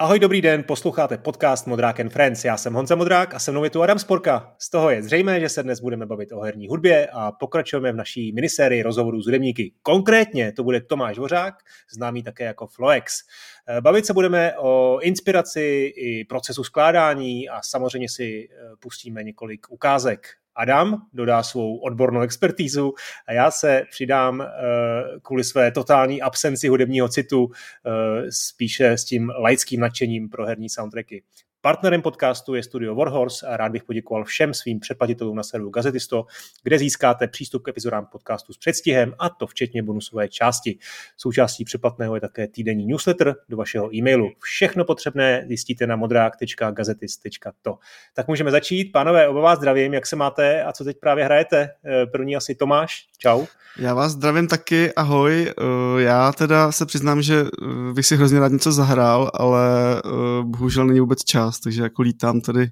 Ahoj, dobrý den, posloucháte podcast Modrák and Friends. Já jsem Honza Modrák a se mnou je tu Adam Sporka. Z toho je zřejmé, že se dnes budeme bavit o herní hudbě a pokračujeme v naší minisérii rozhovorů s hudebníky. Konkrétně to bude Tomáš Vořák, známý také jako Floex. Eh, bavit se budeme o inspiraci i procesu skládání a samozřejmě si eh, pustíme několik ukázek. Adam dodá svou odbornou expertízu a já se přidám uh, kvůli své totální absenci hudebního citu uh, spíše s tím laickým nadšením pro herní soundtracky. Partnerem podcastu je studio Warhorse a rád bych poděkoval všem svým předplatitelům na serveru Gazetisto, kde získáte přístup k epizodám podcastu s předstihem a to včetně bonusové části. Součástí předplatného je také týdenní newsletter do vašeho e-mailu. Všechno potřebné zjistíte na modrák.gazetis.to. Tak můžeme začít. Pánové, oba vás zdravím, jak se máte a co teď právě hrajete? Eh, první asi Tomáš, čau. Já vás zdravím taky, ahoj. Eh, já teda se přiznám, že eh, bych si hrozně rád něco zahrál, ale bohužel není vůbec čas část, takže jako lítám tady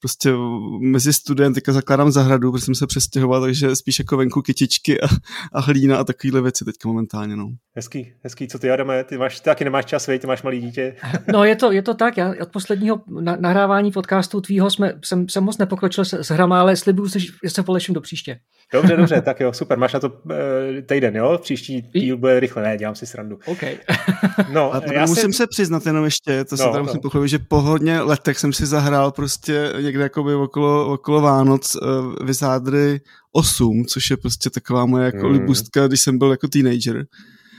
prostě mezi studiem, teďka zakládám zahradu, protože jsem se přestěhoval, takže spíš jako venku kytičky a, a hlína a takovéhle věci teďka momentálně. No. Hezký, hezký, co ty Adame, ty, máš, ty taky nemáš čas, vej, ty máš malý dítě. No je to, je to tak, já od posledního nahrávání podcastu tvýho jsme, jsem, jsem moc nepokročil s, s hrama, ale slibuju se, že se poleším do příště. Dobře, dobře, tak jo, super, máš na to uh, týden, jo? Příští díl bude rychle, ne, dělám si srandu. OK. no, a já musím si... se přiznat jenom ještě, to no, se tady no. musím pochopit, že po hodně letech jsem si zahrál prostě někde jakoby okolo, okolo Vánoc uh, Vysádry 8, což je prostě taková moje jako mm. libustka, když jsem byl jako teenager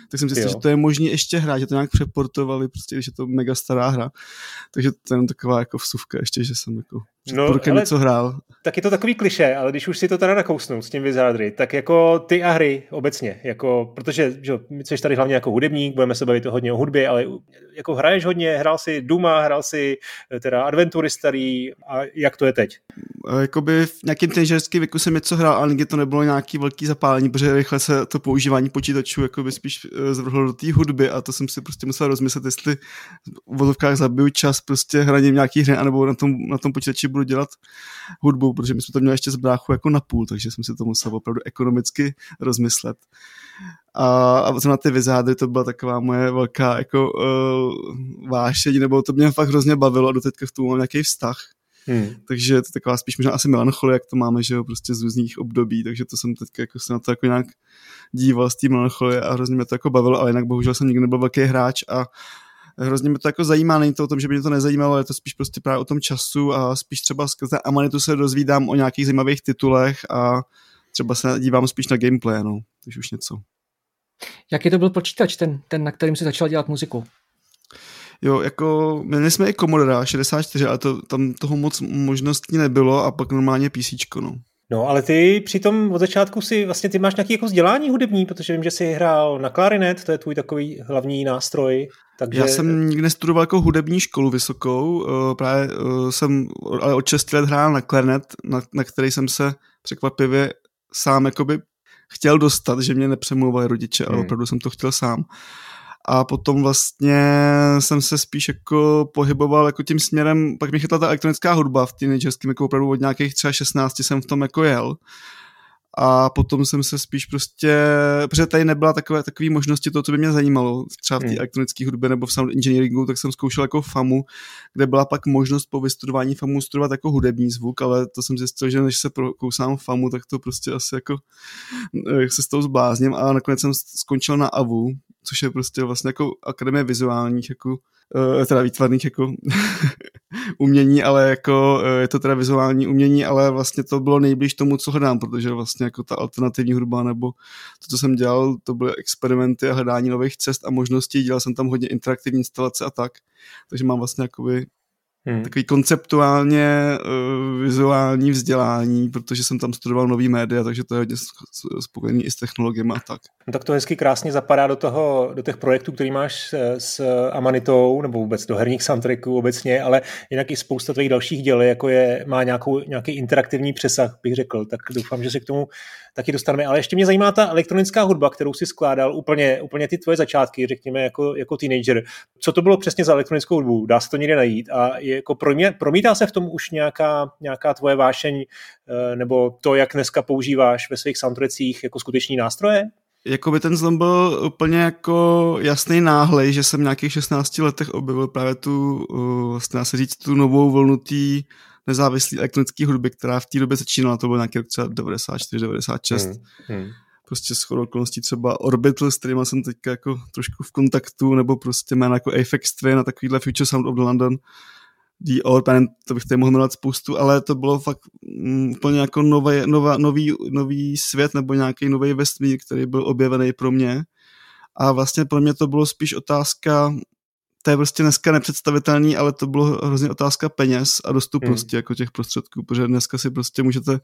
tak jsem zjistil, že to je možné ještě hrát, že to nějak přeportovali, prostě, když je to mega stará hra. Takže to je taková jako vsuvka ještě, že jsem jako no, ale něco hrál. Tak je to takový kliše, ale když už si to teda nakousnu s tím Wizardry, tak jako ty a hry obecně, jako, protože že, my jsi tady hlavně jako hudebník, budeme se bavit hodně o hudbě, ale jako hraješ hodně, hrál si Duma, hrál si eh, teda adventury starý a jak to je teď? Jakoby v nějakém teenagerském věku jsem něco hrál, ale nikdy to nebylo nějaký velký zapálení, protože rychle se to používání počítačů jakoby spíš eh, zvrhlo do té hudby a to jsem si prostě musel rozmyslet, jestli v vozovkách zabiju čas prostě hraním nějaký hry, anebo na tom, na tom počítači budu dělat hudbu, protože my jsme to měli ještě z bráchu jako na půl, takže jsem si to musel opravdu ekonomicky rozmyslet. A, a na ty vizádry to byla taková moje velká jako uh, vášeň, nebo to mě fakt hrozně bavilo a do teďka v tom mám nějaký vztah. Hmm. Takže to je taková spíš možná asi melancholie, jak to máme, že jo, prostě z různých období, takže to jsem teďka jako se na to jako nějak díval z té melancholie a hrozně mě to jako bavilo, ale jinak bohužel jsem nikdy nebyl velký hráč a hrozně mě to jako zajímá, není to o tom, že by mě to nezajímalo, je to spíš prostě právě o tom času a spíš třeba skrze Amanitu se dozvídám o nějakých zajímavých titulech a třeba se dívám spíš na gameplay, no, takže už něco. Jaký to byl počítač, ten, ten na kterým si začal dělat muziku? Jo, jako měli jsme i Commodore 64, ale to, tam toho moc možností nebylo a pak normálně PC, no. No, ale ty přitom od začátku si vlastně ty máš nějaký jako vzdělání hudební, protože vím, že jsi hrál na klarinet, to je tvůj takový hlavní nástroj. Takže... Já jsem nikdy nestudoval jako hudební školu vysokou, eh, právě eh, jsem ale od 6 let hrál na klarinet, na, na který jsem se překvapivě sám jakoby chtěl dostat, že mě nepřemlouvali rodiče, hmm. ale opravdu jsem to chtěl sám a potom vlastně jsem se spíš jako pohyboval jako tím směrem, pak mi chytla ta elektronická hudba v teenagerském, jako opravdu od nějakých třeba 16 jsem v tom jako jel. A potom jsem se spíš prostě, protože tady nebyla takové, takové možnosti toho, co by mě zajímalo, třeba v té hmm. elektronické hudbě nebo v sound engineeringu, tak jsem zkoušel jako FAMu, kde byla pak možnost po vystudování FAMu studovat jako hudební zvuk, ale to jsem zjistil, že než se prokousám FAMu, tak to prostě asi jako, jak se s tou zblázním. A nakonec jsem skončil na AVU, což je prostě vlastně jako akademie vizuálních jako uh, teda výtvarných jako umění, ale jako uh, je to teda vizuální umění, ale vlastně to bylo nejblíž tomu, co hledám, protože vlastně jako ta alternativní hudba nebo to, co jsem dělal, to byly experimenty a hledání nových cest a možností, dělal jsem tam hodně interaktivní instalace a tak, takže mám vlastně jakoby Hmm. Takový konceptuálně uh, vizuální vzdělání, protože jsem tam studoval nový média, takže to je hodně spojený i s technologiemi a tak. No tak to hezky krásně zapadá do, toho, do těch projektů, který máš s, s Amanitou, nebo vůbec do herních soundtracků obecně, ale jinak i spousta tvých dalších děl, jako je, má nějakou, nějaký interaktivní přesah, bych řekl, tak doufám, že se k tomu taky dostaneme. Ale ještě mě zajímá ta elektronická hudba, kterou si skládal úplně, úplně ty tvoje začátky, řekněme, jako, jako teenager. Co to bylo přesně za elektronickou hudbu? Dá se to někde najít? A je jako mě, promítá se v tom už nějaká, nějaká tvoje vášeň eh, nebo to, jak dneska používáš ve svých soundtrackích jako skuteční nástroje? jako by ten zlom byl úplně jako jasný náhlej, že jsem v nějakých 16 letech objevil právě tu, uh, vlastně se říct, tu novou vlnu té nezávislé elektronické hudby, která v té době začínala, to byl nějaký rok třeba 94, 96. Hmm, hmm. Prostě s okolností třeba Orbital, s kterýma jsem teďka jako trošku v kontaktu, nebo prostě jména jako Apex Twin a takovýhle Future Sound of London. Dior, to bych tady mohl jmenovat spoustu, ale to bylo fakt mm, úplně jako nový, nová, nový, nový svět nebo nějaký nový vesmír, který byl objevený pro mě. A vlastně pro mě to bylo spíš otázka, to je prostě dneska nepředstavitelný, ale to bylo hrozně otázka peněz a dostupnosti hmm. jako těch prostředků, protože dneska si prostě můžete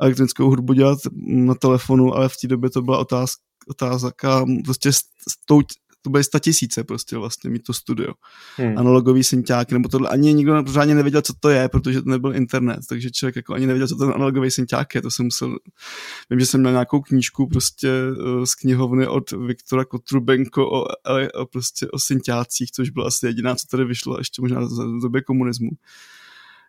elektronickou hudbu dělat na telefonu, ale v té době to byla otázka, otázka prostě s, s tou to byly sta tisíce prostě vlastně mít to studio. Hmm. Analogový synťák, nebo tohle. Ani nikdo pořádně nevěděl, co to je, protože to nebyl internet, takže člověk jako ani nevěděl, co ten analogový synťák je. To jsem musel, vím, že jsem měl nějakou knížku prostě eh, z knihovny od Viktora Kotrubenko o, o, prostě o synťácích, což byla asi jediná, co tady vyšlo, ještě možná v době komunismu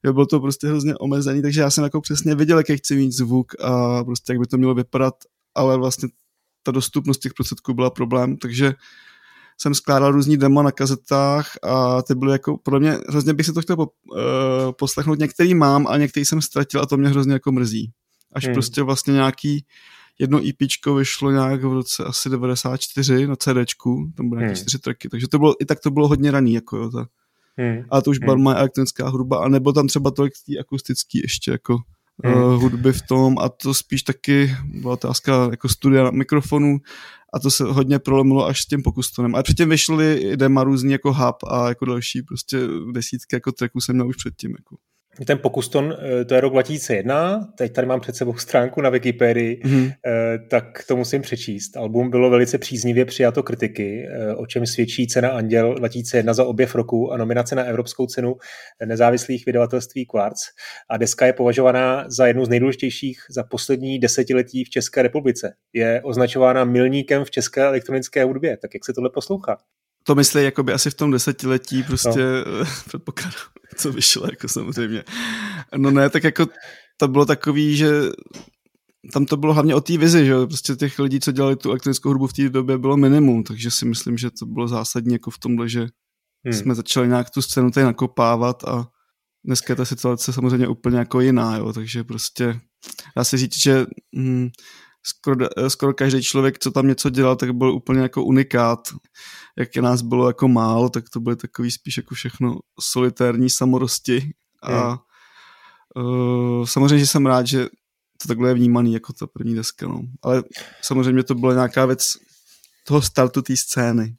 jo, bylo to prostě hrozně omezený, takže já jsem jako přesně věděl, jaký chci mít zvuk a prostě jak by to mělo vypadat, ale vlastně ta dostupnost těch prostředků byla problém, takže jsem skládal různý demo na kazetách a ty byly jako, podle mě, hrozně bych se to chtěl po, uh, poslechnout, některý mám a některý jsem ztratil a to mě hrozně jako mrzí. Až hmm. prostě vlastně nějaký jedno EP vyšlo nějak v roce asi 94 na CDčku, tam byly nějaké hmm. čtyři tracky, takže to bylo, i tak to bylo hodně raný, jako jo, ta. Hmm. A to už hmm. má elektronická hudba a nebo tam třeba tolik tý akustický ještě jako hmm. uh, hudby v tom a to spíš taky byla otázka jako studia na mikrofonu a to se hodně prolomilo až s tím pokustonem. Ale předtím vyšly dema různý jako hub a jako další prostě desítky jako tracků jsem měl už předtím. Jako. Ten pokuston, eh, to je rok 2001, teď tady mám před sebou stránku na Wikipedii, mm-hmm. tak to musím přečíst. Album bylo velice příznivě přijato kritiky, eh, o čem svědčí cena Anděl 2001 za objev roku a nominace na Evropskou cenu nezávislých vydavatelství Quartz. A deska je považovaná za jednu z nejdůležitějších za poslední desetiletí v České republice. Je označována milníkem v české elektronické hudbě. Tak jak se tohle poslouchá? To myslí jakoby asi v tom desetiletí prostě no. předpokládám co vyšlo, jako samozřejmě. No ne, tak jako to bylo takový, že tam to bylo hlavně o té vizi, že prostě těch lidí, co dělali tu elektronickou hudbu v té době, bylo minimum, takže si myslím, že to bylo zásadní jako v tomhle, že hmm. jsme začali nějak tu scénu tady nakopávat a dneska je ta situace samozřejmě úplně jako jiná, jo, takže prostě dá se říct, že hm, skoro, skoro každý člověk, co tam něco dělal, tak byl úplně jako unikát. Jak je nás bylo jako málo, tak to byly takový spíš jako všechno solitérní samorosti. A uh, samozřejmě, že jsem rád, že to takhle je vnímaný jako ta první deska. No. Ale samozřejmě to byla nějaká věc toho startu té scény.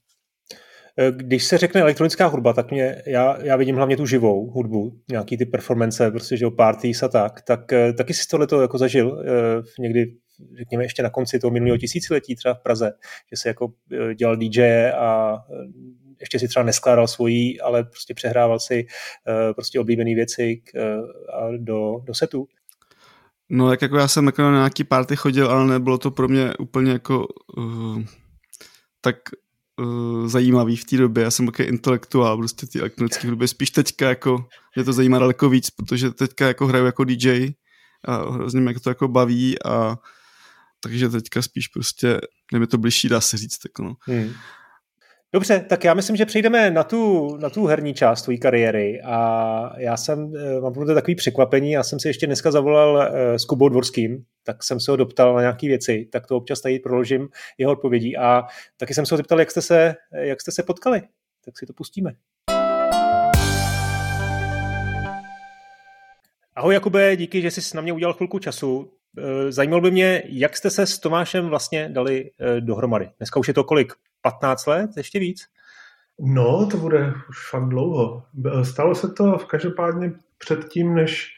Eh, když se řekne elektronická hudba, tak mě, já, já vidím hlavně tu živou hudbu, nějaký ty performance, prostě, že parties a tak, tak eh, taky si tohle jako zažil někdy řekněme, ještě na konci toho minulého tisíciletí třeba v Praze, že se jako e, dělal DJ a e, ještě si třeba neskládal svojí, ale prostě přehrával si e, prostě oblíbené věci do, do setu. No tak jako já jsem jako na nějaký party chodil, ale nebylo to pro mě úplně jako uh, tak uh, zajímavý v té době. Já jsem takový intelektuál prostě ty elektronické hudby. Spíš teďka jako mě to zajímá daleko víc, protože teďka jako hraju jako DJ a hrozně mě to jako baví a takže teďka spíš prostě, nevím, to bližší, dá se říct. Tak no. Hmm. Dobře, tak já myslím, že přejdeme na tu, na tu herní část tvojí kariéry a já jsem, eh, mám pro takový překvapení, já jsem si ještě dneska zavolal uh, s Kubou Dvorským, tak jsem se ho doptal na nějaké věci, tak to občas tady proložím jeho odpovědí a taky jsem se ho zeptal, jak jste se, jak jste se potkali, tak si to pustíme. Ahoj Jakube, díky, že jsi na mě udělal chvilku času. Eh, zajímalo by mě, jak jste se s Tomášem vlastně dali eh, dohromady. Dneska už je to kolik? 15 let? Ještě víc? No, to bude už fakt dlouho. Stalo se to v každopádně předtím, než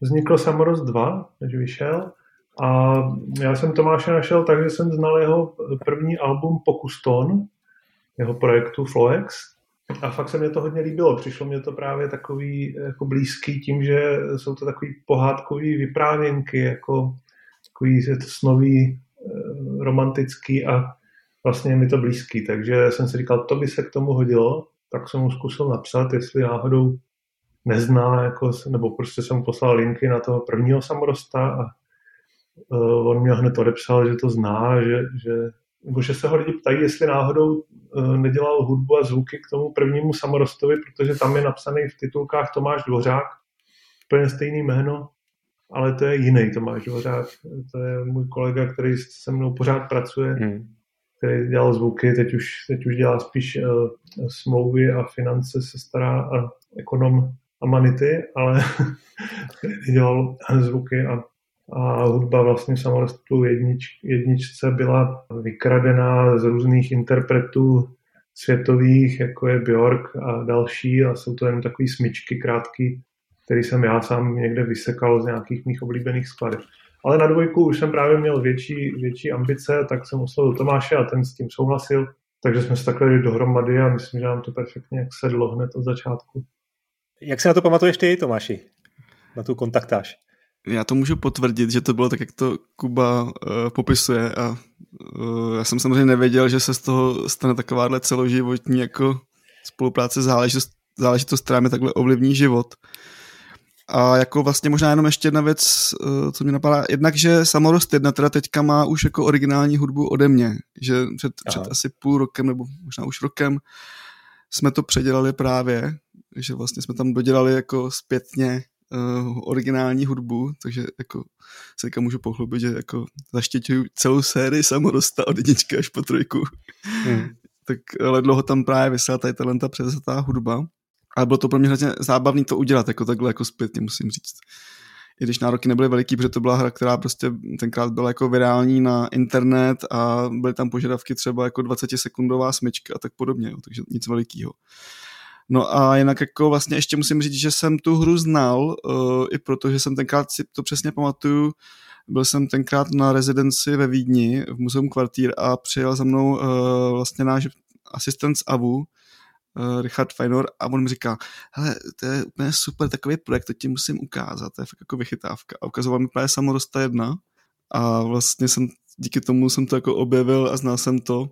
vznikl Samorost 2, než vyšel. A já jsem Tomáše našel tak, že jsem znal jeho první album Pokuston, jeho projektu Floex. A fakt se mi to hodně líbilo. Přišlo mě to právě takový jako blízký tím, že jsou to takový pohádkový vyprávěnky, jako takový snový, eh, romantický a vlastně mi to blízký. Takže jsem si říkal, to by se k tomu hodilo, tak jsem mu zkusil napsat, jestli náhodou nezná, jako, nebo prostě jsem mu poslal linky na toho prvního samorosta a uh, on mě hned odepsal, že to zná, že, že nebo že se ho lidi ptají, jestli náhodou uh, nedělal hudbu a zvuky k tomu prvnímu samorostovi, protože tam je napsaný v titulkách Tomáš Dvořák, úplně stejný jméno, ale to je jiný Tomáš Dvořák. To je můj kolega, který se mnou pořád pracuje, hmm. který dělal zvuky, teď už, teď už dělá spíš uh, smlouvy a finance, se stará a ekonom Amanity, ale dělal zvuky a, a hudba vlastně v samorostu jednič, jedničce byla vykradená z různých interpretů světových, jako je Björk a další a jsou to jen takové smyčky krátký, který jsem já sám někde vysekal z nějakých mých oblíbených skladeb. Ale na dvojku už jsem právě měl větší, větší ambice, tak jsem oslovil Tomáše a ten s tím souhlasil. Takže jsme se takhle dohromady a myslím, že nám to perfektně jak sedlo hned od začátku. Jak se na to pamatuješ ty, Tomáši? Na tu kontaktáž? Já to můžu potvrdit, že to bylo tak, jak to Kuba uh, popisuje a uh, já jsem samozřejmě nevěděl, že se z toho stane takováhle celoživotní jako spolupráce záležitost, záležitost která mi takhle ovlivní život. A jako vlastně možná jenom ještě jedna věc, uh, co mi napadá, jednak, že Samorost 1 teda teďka má už jako originální hudbu ode mě, že před, před asi půl rokem nebo možná už rokem jsme to předělali právě že vlastně jsme tam dodělali jako zpětně uh, originální hudbu, takže jako se teďka můžu pochlubit, že jako zaštěťuju celou sérii samorosta od jedničky až po trojku. Hmm. tak ale dlouho tam právě vysela tady talenta převzatá hudba. Ale bylo to pro mě hrozně zábavný to udělat, jako takhle jako zpětně musím říct. I když nároky nebyly veliký, protože to byla hra, která prostě tenkrát byla jako virální na internet a byly tam požadavky třeba jako 20 sekundová smyčka a tak podobně, jo, takže nic velikého. No a jinak jako vlastně ještě musím říct, že jsem tu hru znal, uh, i protože jsem tenkrát si to přesně pamatuju, byl jsem tenkrát na rezidenci ve Vídni v Muzeum Kvartír a přijel za mnou uh, vlastně náš asistent z AVU, uh, Richard Feinor a on mi říká, hele, to je úplně super takový projekt, to ti musím ukázat, to je fakt jako vychytávka. A ukazoval mi právě Samorosta jedna a vlastně jsem díky tomu jsem to jako objevil a znal jsem to.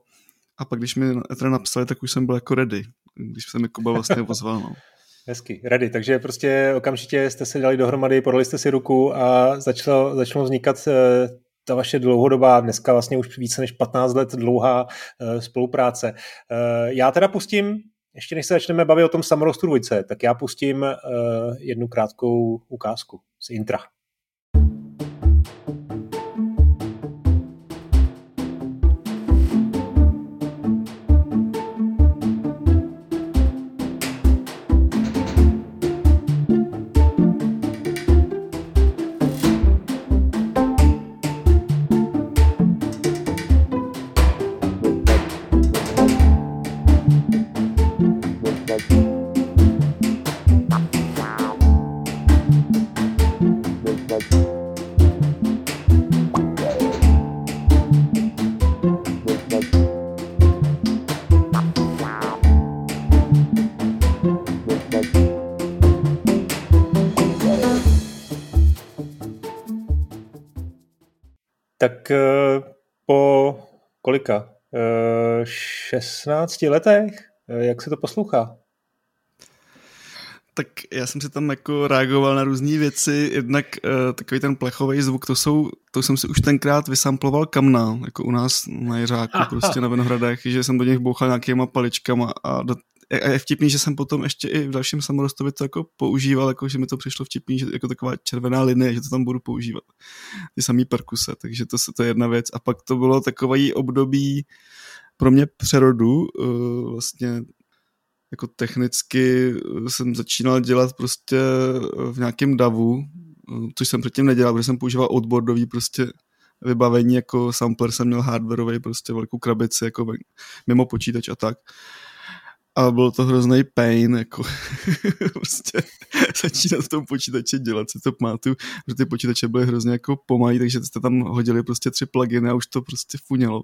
A pak když mi teda napsali, tak už jsem byl jako ready když se mi Kuba vlastně pozval. No. Hezky, ready. Takže prostě okamžitě jste se dali dohromady, podali jste si ruku a začalo, začalo vznikat eh, ta vaše dlouhodobá, dneska vlastně už více než 15 let dlouhá eh, spolupráce. Eh, já teda pustím, ještě než se začneme bavit o tom samorostu dvojce, tak já pustím jednu krátkou ukázku z intra. 16 eh, letech? Eh, jak se to poslouchá? Tak já jsem si tam jako reagoval na různé věci, jednak uh, takový ten plechový zvuk, to, jsou, to jsem si už tenkrát vysamploval kamna, jako u nás na Jiřáku, prostě na Vinohradech, že jsem do nich bouchal nějakýma paličkama a do, a je vtipný, že jsem potom ještě i v dalším samorostovi to jako používal, jako že mi to přišlo vtipný, že jako taková červená linie, že to tam budu používat. Ty samý perkuse, takže to, to je jedna věc. A pak to bylo takový období pro mě přerodu, uh, vlastně jako technicky jsem začínal dělat prostě v nějakém davu, což jsem předtím nedělal, protože jsem používal outboardový prostě vybavení, jako sampler jsem měl hardwareový, prostě velkou krabici, jako mimo počítač a tak a byl to hrozný pain, jako prostě začínat v tom počítači dělat, si to pamatuju, že ty počítače byly hrozně jako pomalý, takže jste tam hodili prostě tři pluginy a už to prostě funělo.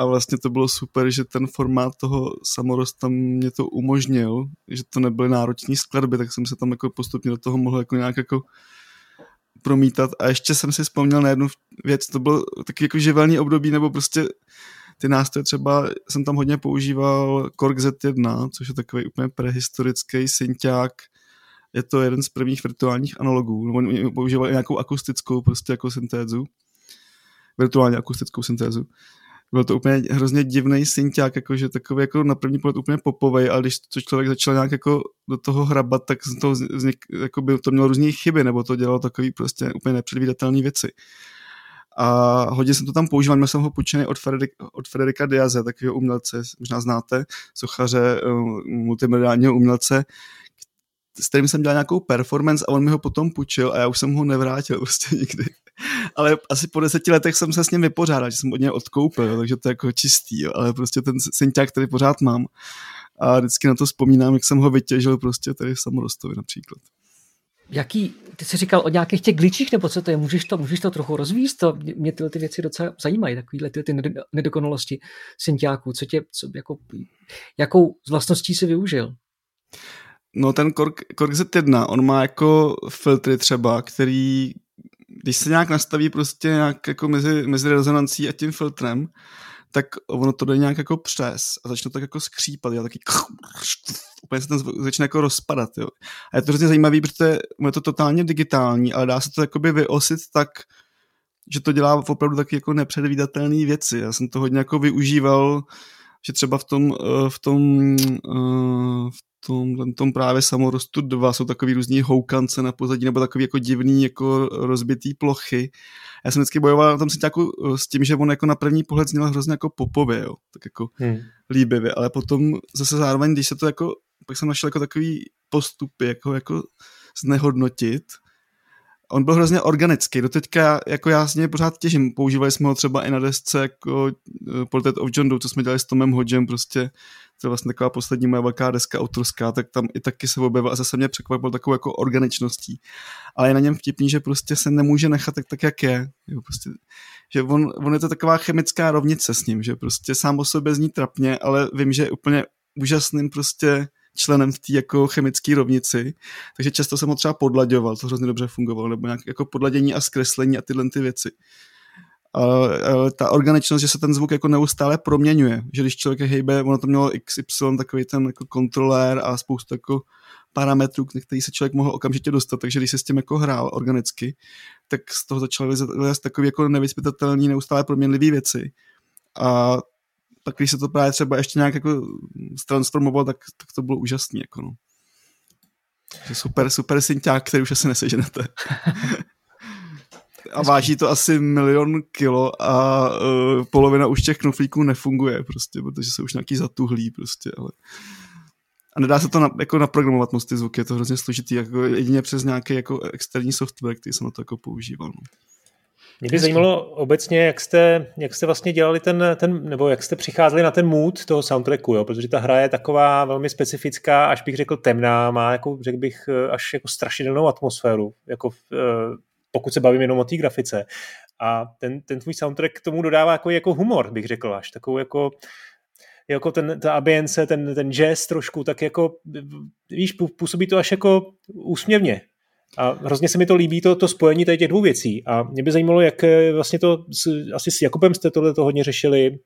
A vlastně to bylo super, že ten formát toho samorosta mě to umožnil, že to nebyly náročné skladby, tak jsem se tam jako postupně do toho mohl jako nějak jako promítat. A ještě jsem si vzpomněl na jednu věc, to byl taky jako živelný období, nebo prostě ty nástroje třeba jsem tam hodně používal Korg Z1, což je takový úplně prehistorický synťák, je to jeden z prvních virtuálních analogů, on používal nějakou akustickou prostě jako syntézu, virtuálně akustickou syntézu. Byl to úplně hrozně divný synťák, jakože takový jako na první pohled úplně popovej, ale když to člověk začal nějak jako do toho hrabat, tak to, vznik, jako by to mělo různé chyby, nebo to dělalo takový prostě úplně nepředvídatelné věci. A hodně jsem to tam používal, měl jsem ho půjčený od, Frederik, od Frederika Diaze, takového umělce, možná znáte, sochaře, eh, multimediálního umělce, s kterým jsem dělal nějakou performance a on mi ho potom půjčil a já už jsem ho nevrátil prostě nikdy. Ale asi po deseti letech jsem se s ním vypořádal, že jsem od něj odkoupil, takže to je jako čistý, jo, ale prostě ten synťák, který pořád mám a vždycky na to vzpomínám, jak jsem ho vytěžil prostě tady v Samorostovi například. Jaký, ty jsi říkal o nějakých těch glitchích, nebo co to je? Můžeš to, můžeš to trochu rozvíst? To, mě tyhle ty věci docela zajímají, takovýhle ty, ty nedokonalosti synťáků. Co tě, co, jako, jakou z vlastností si využil? No ten Korg, Korg Z1, on má jako filtry třeba, který, když se nějak nastaví prostě nějak jako mezi, mezi rezonancí a tím filtrem, tak ono to jde nějak jako přes a začne tak jako skřípat, jo, taky úplně se ten zvuk začne jako rozpadat, jo. A je to hrozně zajímavý, protože je to totálně digitální, ale dá se to jakoby vyosit tak, že to dělá opravdu taky jako nepředvídatelné věci. Já jsem to hodně jako využíval, že třeba v tom, eh, v tom, eh, v tom, tom právě samorostu 2 jsou takový různý houkance na pozadí nebo takový jako divný jako rozbitý plochy. Já jsem vždycky bojoval tom si jako, s tím, že on jako na první pohled zněl hrozně jako popově, jo, tak jako hmm. líbivě, ale potom zase zároveň, když se to jako, pak jsem našel jako takový postupy, jako, jako znehodnotit, on byl hrozně organický. Doteďka jako já s něj pořád těžím. Používali jsme ho třeba i na desce jako uh, Portrait of John Doe, co jsme dělali s Tomem Hodgem, prostě to je vlastně taková poslední moje velká deska autorská, tak tam i taky se objevil a zase mě překvapil takovou jako organičností. Ale je na něm vtipný, že prostě se nemůže nechat tak, tak jak je. Jo, prostě, že on, on, je to taková chemická rovnice s ním, že prostě sám o sobě zní trapně, ale vím, že je úplně úžasným prostě členem v té jako chemické rovnici, takže často jsem ho třeba podlaďoval, to hrozně dobře fungovalo, nebo nějak jako podladění a zkreslení a tyhle ty věci. Ale, ale ta organičnost, že se ten zvuk jako neustále proměňuje, že když člověk hejbe, ono to mělo XY, takový ten jako kontrolér a spoustu jako parametrů, který se člověk mohl okamžitě dostat, takže když se s tím jako hrál organicky, tak z toho začaly vylez takový jako nevyspytatelný, neustále proměnlivý věci. A tak když se to právě třeba ještě nějak jako transformovalo, tak, tak to bylo úžasný. Jako no. Super, super synťák, který už asi neseženete. a váží to asi milion kilo a uh, polovina už těch knoflíků nefunguje prostě, protože jsou už nějaký zatuhlí prostě, ale a nedá se to na, jako naprogramovat moc ty zvuky, je to hrozně složitý, jako jedině přes nějaký jako externí software, který jsem na to jako používal. No. Mě by zajímalo obecně, jak jste, jak jste vlastně dělali ten, ten, nebo jak jste přicházeli na ten mood toho soundtracku, jo? protože ta hra je taková velmi specifická, až bych řekl temná, má jako, řekl bych, až jako strašidelnou atmosféru, jako eh, pokud se bavím jenom o té grafice. A ten, ten tvůj soundtrack k tomu dodává jako, jako humor, bych řekl, až takovou jako jako ten, ta ambience, ten, ten jazz trošku, tak jako, víš, působí to až jako úsměvně. A hrozně se mi to líbí, to, to spojení tady těch dvou věcí. A mě by zajímalo, jak eh, vlastně to, asi s Jakubem jste tohle to hodně řešili,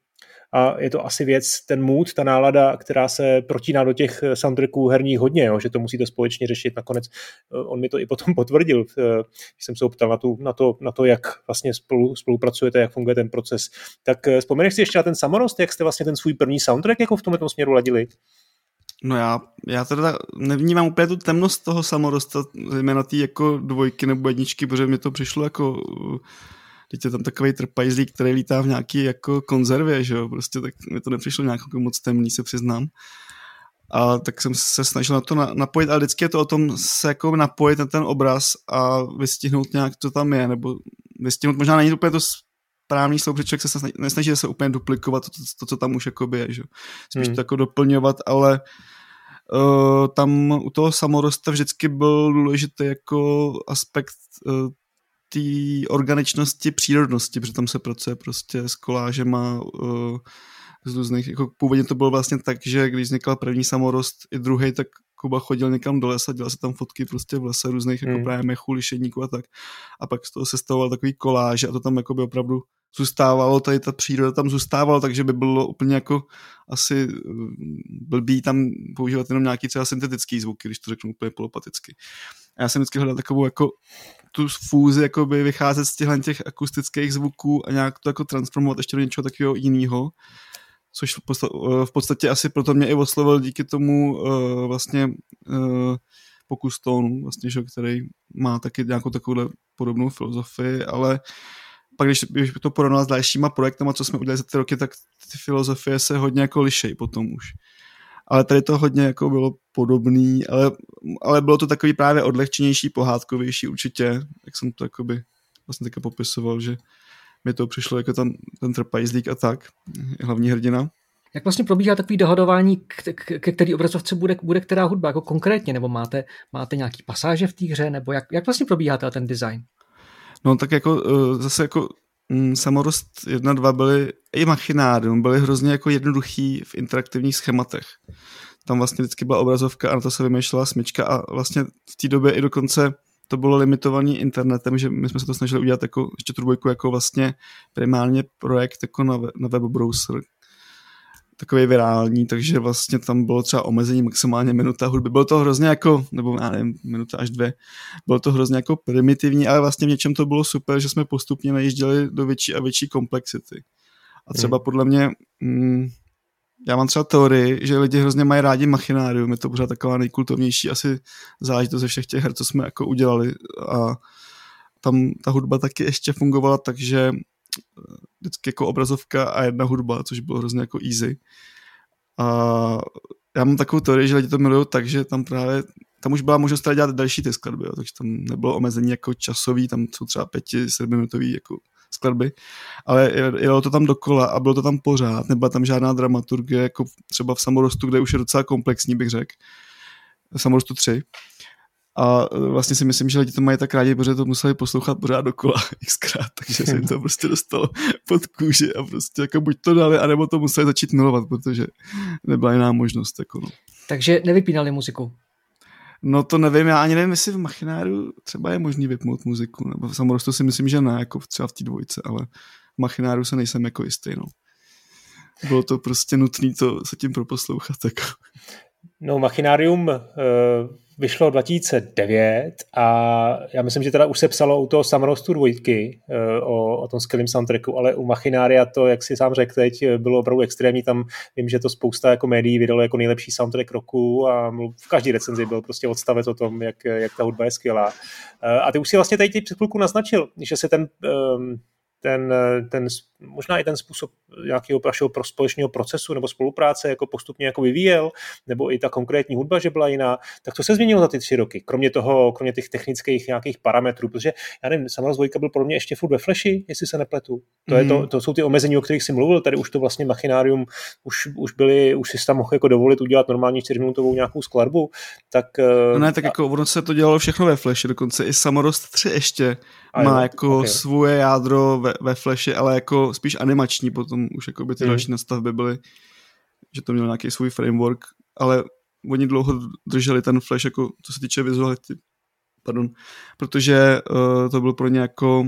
a je to asi věc, ten mood, ta nálada, která se protíná do těch eh, soundtracků herních hodně, jo, že to musíte společně řešit. Nakonec eh, on mi to i potom potvrdil, když jsem se optal na, tu, na, to, na to, jak vlastně spolu, spolupracujete, jak funguje ten proces. Tak vzpomeneš si ještě na ten samorost, jak jste vlastně ten svůj první soundtrack jako v tomto směru ladili? No já, já teda nevnímám úplně tu temnost toho samorosta, zejména té jako dvojky nebo jedničky, protože mi to přišlo jako teď je tam takový trpajzlík, který lítá v nějaký jako konzervě, že jo, prostě tak mi to nepřišlo nějak jako moc temný, se přiznám. A tak jsem se snažil na to napojit, ale vždycky je to o tom se jako napojit na ten obraz a vystihnout nějak, co tam je, nebo vystihnout, možná není úplně to správný slovo, protože člověk se snaží, nesnaží se úplně duplikovat to, to, to co tam už jakoby je, že? spíš hmm. to jako doplňovat, ale uh, tam u toho samorosta vždycky byl důležitý jako aspekt uh, té organičnosti, přírodnosti, protože tam se pracuje prostě s kolážema uh, z různých, jako původně to bylo vlastně tak, že když vznikl první samorost i druhý, tak Kuba chodil někam do lesa, dělal se tam fotky prostě v lese různých jako hmm. právě mechů, lišedníků a tak. A pak z toho se stavoval takový koláž a to tam jako by opravdu zůstávalo, tady ta příroda tam zůstávala, takže by bylo úplně jako asi mm, blbý tam používat jenom nějaký třeba syntetický zvuky, když to řeknu úplně polopaticky. A já jsem vždycky hledal takovou jako tu fúzi jakoby vycházet z těchto těch akustických zvuků a nějak to jako transformovat ještě do něčeho takového jiného což v podstatě asi proto mě i oslovil díky tomu uh, vlastně uh, pokus tónu, vlastně, že, který má taky nějakou takovou podobnou filozofii, ale pak když, když to porovnal s dalšíma projektama, co jsme udělali za ty roky, tak ty filozofie se hodně jako lišej potom už. Ale tady to hodně jako bylo podobný, ale, ale bylo to takový právě odlehčenější, pohádkovější určitě, jak jsem to jakoby vlastně také popisoval, že mi to přišlo jako ten, ten trpajzlík a tak, hlavní hrdina. Jak vlastně probíhá takový dohodování, ke který obrazovce bude, bude která hudba, jako konkrétně, nebo máte, máte nějaký pasáže v té hře, nebo jak, jak vlastně probíhá ten design? No tak jako eh, zase jako mm, Samorost 1, 2 byly i Machinárium, byly hrozně jako jednoduchý v interaktivních schématech. Tam vlastně vždycky byla obrazovka a na to se vymýšlela smyčka a vlastně v té době i dokonce to bylo limitovaný internetem, že my jsme se to snažili udělat jako ještě tu dvojku jako vlastně primárně projekt jako na, na web browser, takový virální, takže vlastně tam bylo třeba omezení maximálně minuta hudby. Bylo to hrozně jako, nebo já nevím, minuta až dvě, bylo to hrozně jako primitivní, ale vlastně v něčem to bylo super, že jsme postupně najížděli do větší a větší komplexity. A třeba hmm. podle mě, mm, já mám třeba teorii, že lidi hrozně mají rádi machinárium, je to pořád taková nejkultovnější asi záležitost ze všech těch her, co jsme jako udělali a tam ta hudba taky ještě fungovala tak, že vždycky jako obrazovka a jedna hudba, což bylo hrozně jako easy. A já mám takovou teorii, že lidi to milují tak, že tam právě tam už byla možnost dělat další ty skladby, jo, takže tam nebylo omezení jako časový, tam jsou třeba pěti, sedmiminutový jako skladby, ale jelo to tam dokola a bylo to tam pořád, nebyla tam žádná dramaturgie, jako třeba v Samorostu, kde už je docela komplexní, bych řekl. V Samorostu 3. A e, vlastně si myslím, že lidi to mají tak rádi, protože to museli poslouchat pořád dokola xkrát, takže se jim to prostě dostalo pod kůži a prostě jako buď to dali, anebo to museli začít milovat, protože nebyla jiná možnost. Jako no. Takže nevypínali muziku? No to nevím, já ani nevím, jestli v Machináru třeba je možný vypnout muziku, nebo Samorostu si myslím, že ne, jako třeba v té dvojce, ale v Machináru se nejsem jako jistý, no. Bylo to prostě nutné to se tím proposlouchat, jako. No, Machinarium uh vyšlo 2009 a já myslím, že teda už se psalo u toho Samorostu dvojky eh, o, o tom skvělém soundtracku, ale u Machinária to, jak si sám řekl teď, bylo opravdu extrémní. Tam vím, že to spousta jako médií vydalo jako nejlepší soundtrack roku a v každý recenzi byl prostě odstavec o tom, jak, jak ta hudba je skvělá. Eh, a ty už si vlastně tady před chvilku naznačil, že se ten um, ten, ten, možná i ten způsob nějakého našeho pro společného procesu nebo spolupráce jako postupně jako vyvíjel, nebo i ta konkrétní hudba, že byla jiná, tak to se změnilo za ty tři roky, kromě toho, kromě těch technických nějakých parametrů, protože já nevím, samozvojka byl pro mě ještě furt ve fleši, jestli se nepletu. To, mm. je to, mhm. to jsou ty omezení, o kterých jsi mluvil, tady už to vlastně machinárium, už, už byli, už si tam mohl jako dovolit udělat normální čtyřminutovou nějakou skladbu, tak... No ne, tak jako ono se to dělalo všechno ve fleši, dokonce i Samorost 3 ještě má jako okay. svoje jádro ve, ve Flashi, ale jako spíš animační, potom už jako by ty mm. další nastavby byly, že to měl nějaký svůj framework, ale oni dlouho drželi ten Flash jako co se týče vizuality, pardon, protože uh, to byl pro ně jako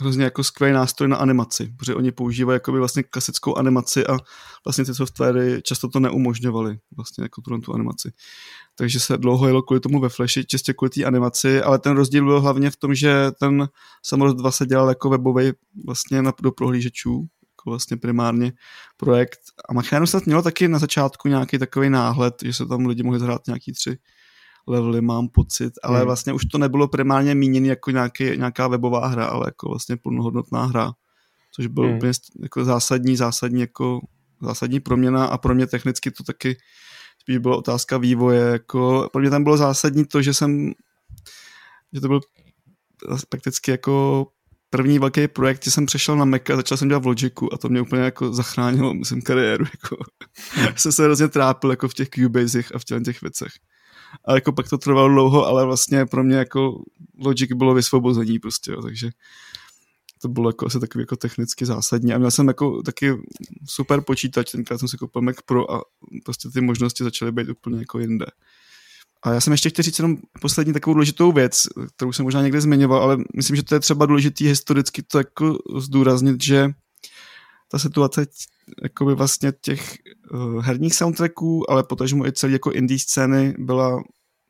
hrozně jako skvělý nástroj na animaci, protože oni používají jakoby vlastně klasickou animaci a vlastně ty softwary často to neumožňovaly, vlastně jako tu, tu animaci. Takže se dlouho jelo kvůli tomu ve Flashi, čistě kvůli té animaci, ale ten rozdíl byl hlavně v tom, že ten Samurai 2 se dělal jako webový vlastně na, do prohlížečů, jako vlastně primárně projekt. A Machinarium snad mělo taky na začátku nějaký takový náhled, že se tam lidi mohli zhrát nějaký tři levely, mám pocit, ale hmm. vlastně už to nebylo primárně míněné jako nějaký, nějaká webová hra, ale jako vlastně plnohodnotná hra, což byl hmm. úplně jako zásadní, zásadní jako zásadní proměna a pro mě technicky to taky spíš byla otázka vývoje, jako pro mě tam bylo zásadní to, že jsem že to byl prakticky jako první velký projekt, že jsem přešel na Mac a začal jsem dělat v Logicu a to mě úplně jako zachránilo, myslím, kariéru. Jako. jsem se hrozně trápil jako v těch Cubasech a v těch, těch věcech a jako pak to trvalo dlouho, ale vlastně pro mě jako Logic bylo vysvobození prostě, jo, takže to bylo jako asi takový jako technicky zásadní a měl jsem jako taky super počítač, tenkrát jsem si koupil Mac Pro a prostě ty možnosti začaly být úplně jako jinde. A já jsem ještě chtěl říct jenom poslední takovou důležitou věc, kterou jsem možná někde zmiňoval, ale myslím, že to je třeba důležitý historicky to jako zdůraznit, že ta situace jakoby vlastně těch uh, herních soundtracků, ale potažmo i celý jako indie scény byla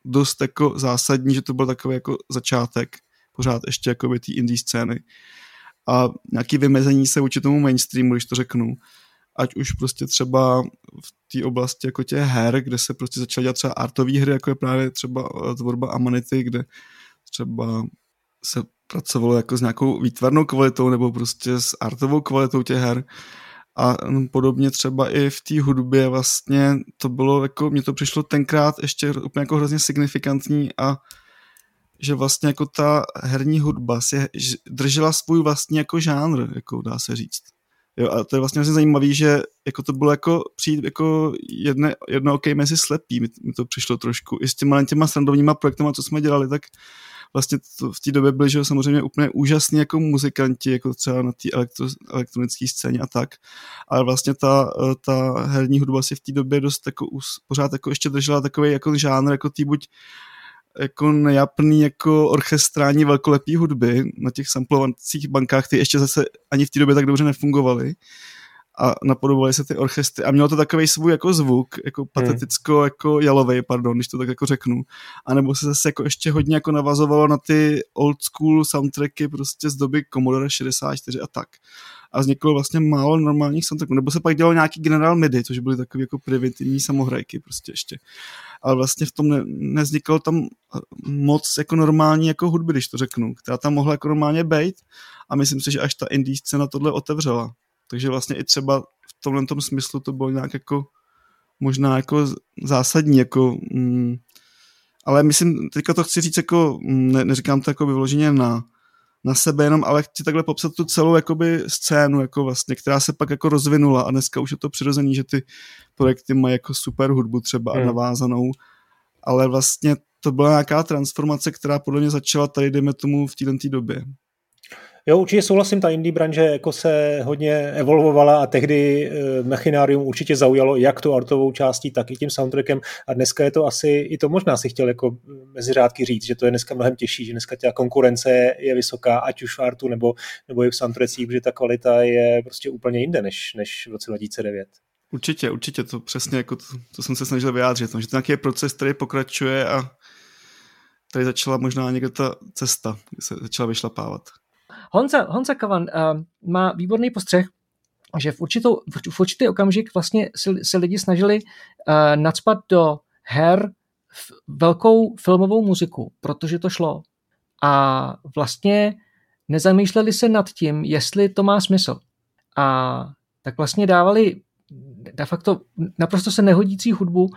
dost jako zásadní, že to byl takový jako začátek pořád ještě jakoby té indie scény. A nějaký vymezení se vůči tomu mainstreamu, když to řeknu, ať už prostě třeba v té oblasti jako těch her, kde se prostě začaly dělat třeba artové hry, jako je právě třeba eh, tvorba Amanity, kde třeba se pracovalo jako s nějakou výtvarnou kvalitou nebo prostě s artovou kvalitou těch her a podobně třeba i v té hudbě vlastně to bylo jako, mně to přišlo tenkrát ještě úplně jako hrozně signifikantní a že vlastně jako ta herní hudba si držela svůj vlastní jako žánr, jako dá se říct. Jo, a to je vlastně vlastně zajímavé, že jako to bylo jako přijít jako jedne, jedno OK mezi slepý, mi, mi to přišlo trošku. I s těma, těma srandovníma projektama, co jsme dělali, tak vlastně to v té době byli že samozřejmě úplně úžasní jako muzikanti, jako třeba na té elektro, elektronické scéně a tak. Ale vlastně ta, ta herní hudba si v té době dost jako pořád jako ještě držela takový jako žánr, jako tý buď jako nejapný jako orchestrální velkolepý hudby na těch samplovacích bankách, ty ještě zase ani v té době tak dobře nefungovaly a napodobovaly se ty orchestry a mělo to takový svůj jako zvuk, jako hmm. pateticko, hmm. jako jalovej, pardon, když to tak jako řeknu. A nebo se zase jako ještě hodně jako navazovalo na ty old school soundtracky prostě z doby Commodore 64 a tak. A vzniklo vlastně málo normálních soundtracků. Nebo se pak dělalo nějaký General MIDI, což byly takové jako primitivní samohrajky prostě ještě. Ale vlastně v tom ne, nevzniklo tam moc jako normální jako hudby, když to řeknu, která tam mohla jako normálně být. A myslím si, že až ta indie scéna tohle otevřela takže vlastně i třeba v tomhle tom smyslu to bylo nějak jako možná jako zásadní, jako, mm, ale myslím, teďka to chci říct jako, mm, ne, neříkám to jako vyloženě na, na sebe jenom, ale chci takhle popsat tu celou jakoby scénu, jako vlastně, která se pak jako rozvinula a dneska už je to přirozený, že ty projekty mají jako super hudbu třeba hmm. a navázanou, ale vlastně to byla nějaká transformace, která podle mě začala tady, dejme tomu, v této době. Jo, určitě souhlasím, ta indie branže jako se hodně evolvovala a tehdy e, Mechinárium určitě zaujalo jak tu artovou částí, tak i tím soundtrackem a dneska je to asi, i to možná si chtěl jako mezi řádky říct, že to je dneska mnohem těžší, že dneska ta konkurence je vysoká, ať už v artu nebo, nebo i v soundtrackích, protože ta kvalita je prostě úplně jinde než, než v roce 2009. Určitě, určitě, to přesně jako to, to jsem se snažil vyjádřit, no, že to nějaký proces, který pokračuje a tady začala možná někde ta cesta, kdy se začala vyšlapávat. Honza, Honza Kavan uh, má výborný postřeh, že v, určitou, v určitý okamžik vlastně se, se lidi snažili uh, nadspat do her velkou filmovou muziku, protože to šlo. A vlastně nezamýšleli se nad tím, jestli to má smysl. A tak vlastně dávali de facto naprosto se nehodící hudbu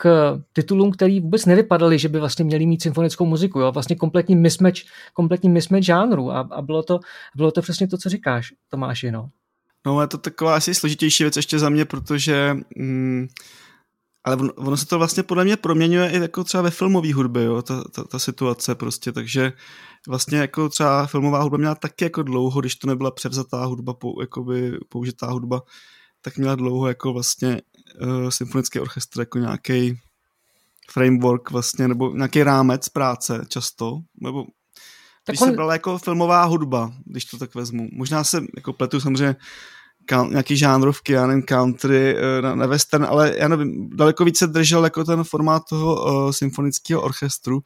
k titulům, který vůbec nevypadaly, že by vlastně měli mít symfonickou muziku. Jo? Vlastně kompletní mismatch, kompletní mismatch žánru a, a bylo, to, bylo to přesně to, co říkáš, Tomáši. No. No, je to taková asi složitější věc ještě za mě, protože mm, ale ono se to vlastně podle mě proměňuje i jako třeba ve filmové hudbě, jo, ta, ta, ta, situace prostě, takže vlastně jako třeba filmová hudba měla taky jako dlouho, když to nebyla převzatá hudba, pou, jakoby použitá hudba, tak měla dlouho jako vlastně uh, symfonický orchestr jako nějaký framework vlastně, nebo nějaký rámec práce často, nebo tak když on... se brala jako filmová hudba, když to tak vezmu. Možná se jako pletu samozřejmě nějaký žánrovky, já nevím, country, eh, na, na western, ale já nevím, daleko více držel jako ten formát toho uh, symfonického orchestru,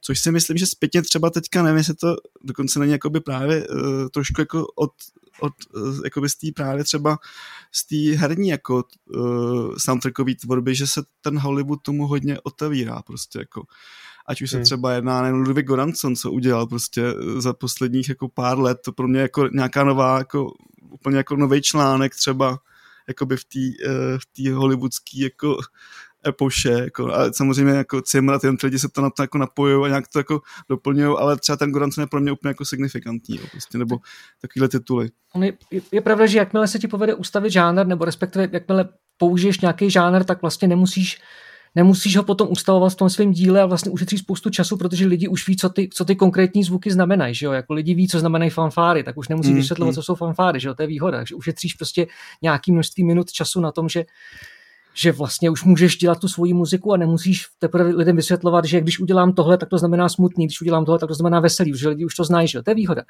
což si myslím, že zpětně třeba teďka nevím, jestli to dokonce není jakoby právě uh, trošku jako od, od uh, jakoby z té právě třeba z té herní jako uh, soundtrackové tvorby, že se ten Hollywood tomu hodně otevírá prostě jako ať už se hmm. třeba jedná, nevím, Ludwig Goranson, co udělal prostě za posledních jako pár let, to pro mě jako nějaká nová jako úplně jako nový článek třeba jakoby v té eh, v tý hollywoodský jako epoše, jako, a samozřejmě jako Cimr a ty lidi se to na to jako napojují a nějak to jako doplňují, ale třeba ten Goranson je pro mě úplně jako signifikantní, jo, prostě, nebo takovýhle tituly. Je, je, pravda, že jakmile se ti povede ustavit žánr, nebo respektive jakmile použiješ nějaký žánr, tak vlastně nemusíš nemusíš ho potom ustavovat v tom svém díle a vlastně ušetříš spoustu času, protože lidi už ví, co ty, co ty konkrétní zvuky znamenají, že jo? Jako lidi ví, co znamenají fanfáry, tak už nemusí mm, vysvětlovat, mm. co jsou fanfáry, že jo? To je výhoda, takže ušetříš prostě nějaký množství minut času na tom, že že vlastně už můžeš dělat tu svoji muziku a nemusíš teprve lidem vysvětlovat, že když udělám tohle, tak to znamená smutný, když udělám tohle, tak to znamená veselý, že lidi už to znají, že to je výhoda.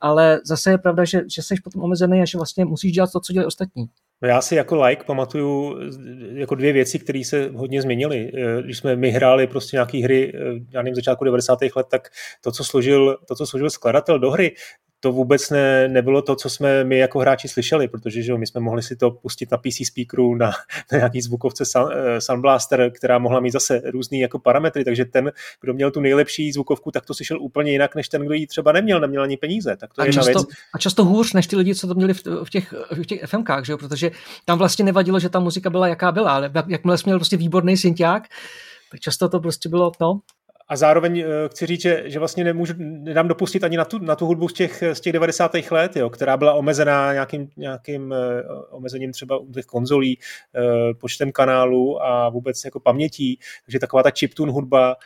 Ale zase je pravda, že, že jsi potom omezený a že vlastně musíš dělat to, co dělají ostatní. No já si jako like pamatuju jako dvě věci, které se hodně změnily. Když jsme my hráli prostě nějaké hry, já nevím, začátku 90. let, tak to, co složil, to, co složil skladatel do hry, to vůbec ne, nebylo to, co jsme my jako hráči slyšeli, protože že my jsme mohli si to pustit na PC speakeru, na, na nějaký zvukovce Sound Blaster, která mohla mít zase různý jako parametry, takže ten, kdo měl tu nejlepší zvukovku, tak to slyšel úplně jinak, než ten, kdo ji třeba neměl, neměl ani peníze. Tak to a, je často, věc. a často hůř, než ty lidi, co to měli v, v, těch, v těch FMkách, že jo? protože tam vlastně nevadilo, že ta muzika byla jaká byla, ale jak, jakmile jsi měl prostě výborný synťák, tak často to prostě bylo, no, a zároveň eh, chci říct, že, že vlastně nemůžu, nedám dopustit ani na tu, na tu hudbu z těch, z těch 90. let, jo, která byla omezená nějakým, nějakým uh, omezením třeba u těch konzolí, uh, počtem kanálů a vůbec jako pamětí. Takže taková ta chiptune hudba,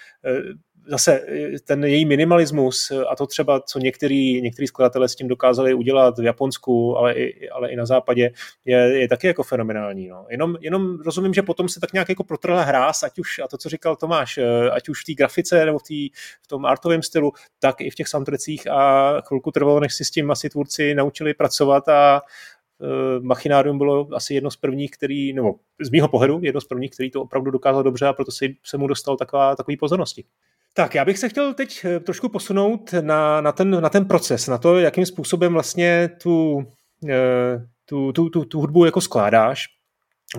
zase eh, ten její minimalismus a to třeba, co některý, některý skladatelé s tím dokázali udělat v Japonsku, ale i, ale i na západě, je, je taky jako fenomenální. No. Jenom, jenom rozumím, že potom se tak nějak jako protrhla hráz, ať už, a to, co říkal Tomáš, eh, ať už v té grafice nebo v, tý, v tom artovém stylu, tak i v těch soundtrackích a chvilku trvalo, než si s tím asi tvůrci naučili pracovat a, Machinárium bylo asi jedno z prvních, který, nebo z mýho pohledu, jedno z prvních, který to opravdu dokázal dobře a proto se, se mu dostal taková, takový pozornosti. Tak, já bych se chtěl teď eh, trošku posunout na, na, ten, na ten proces, na to, jakým způsobem vlastně tu, eh, tu, tu, tu, tu hudbu jako skládáš.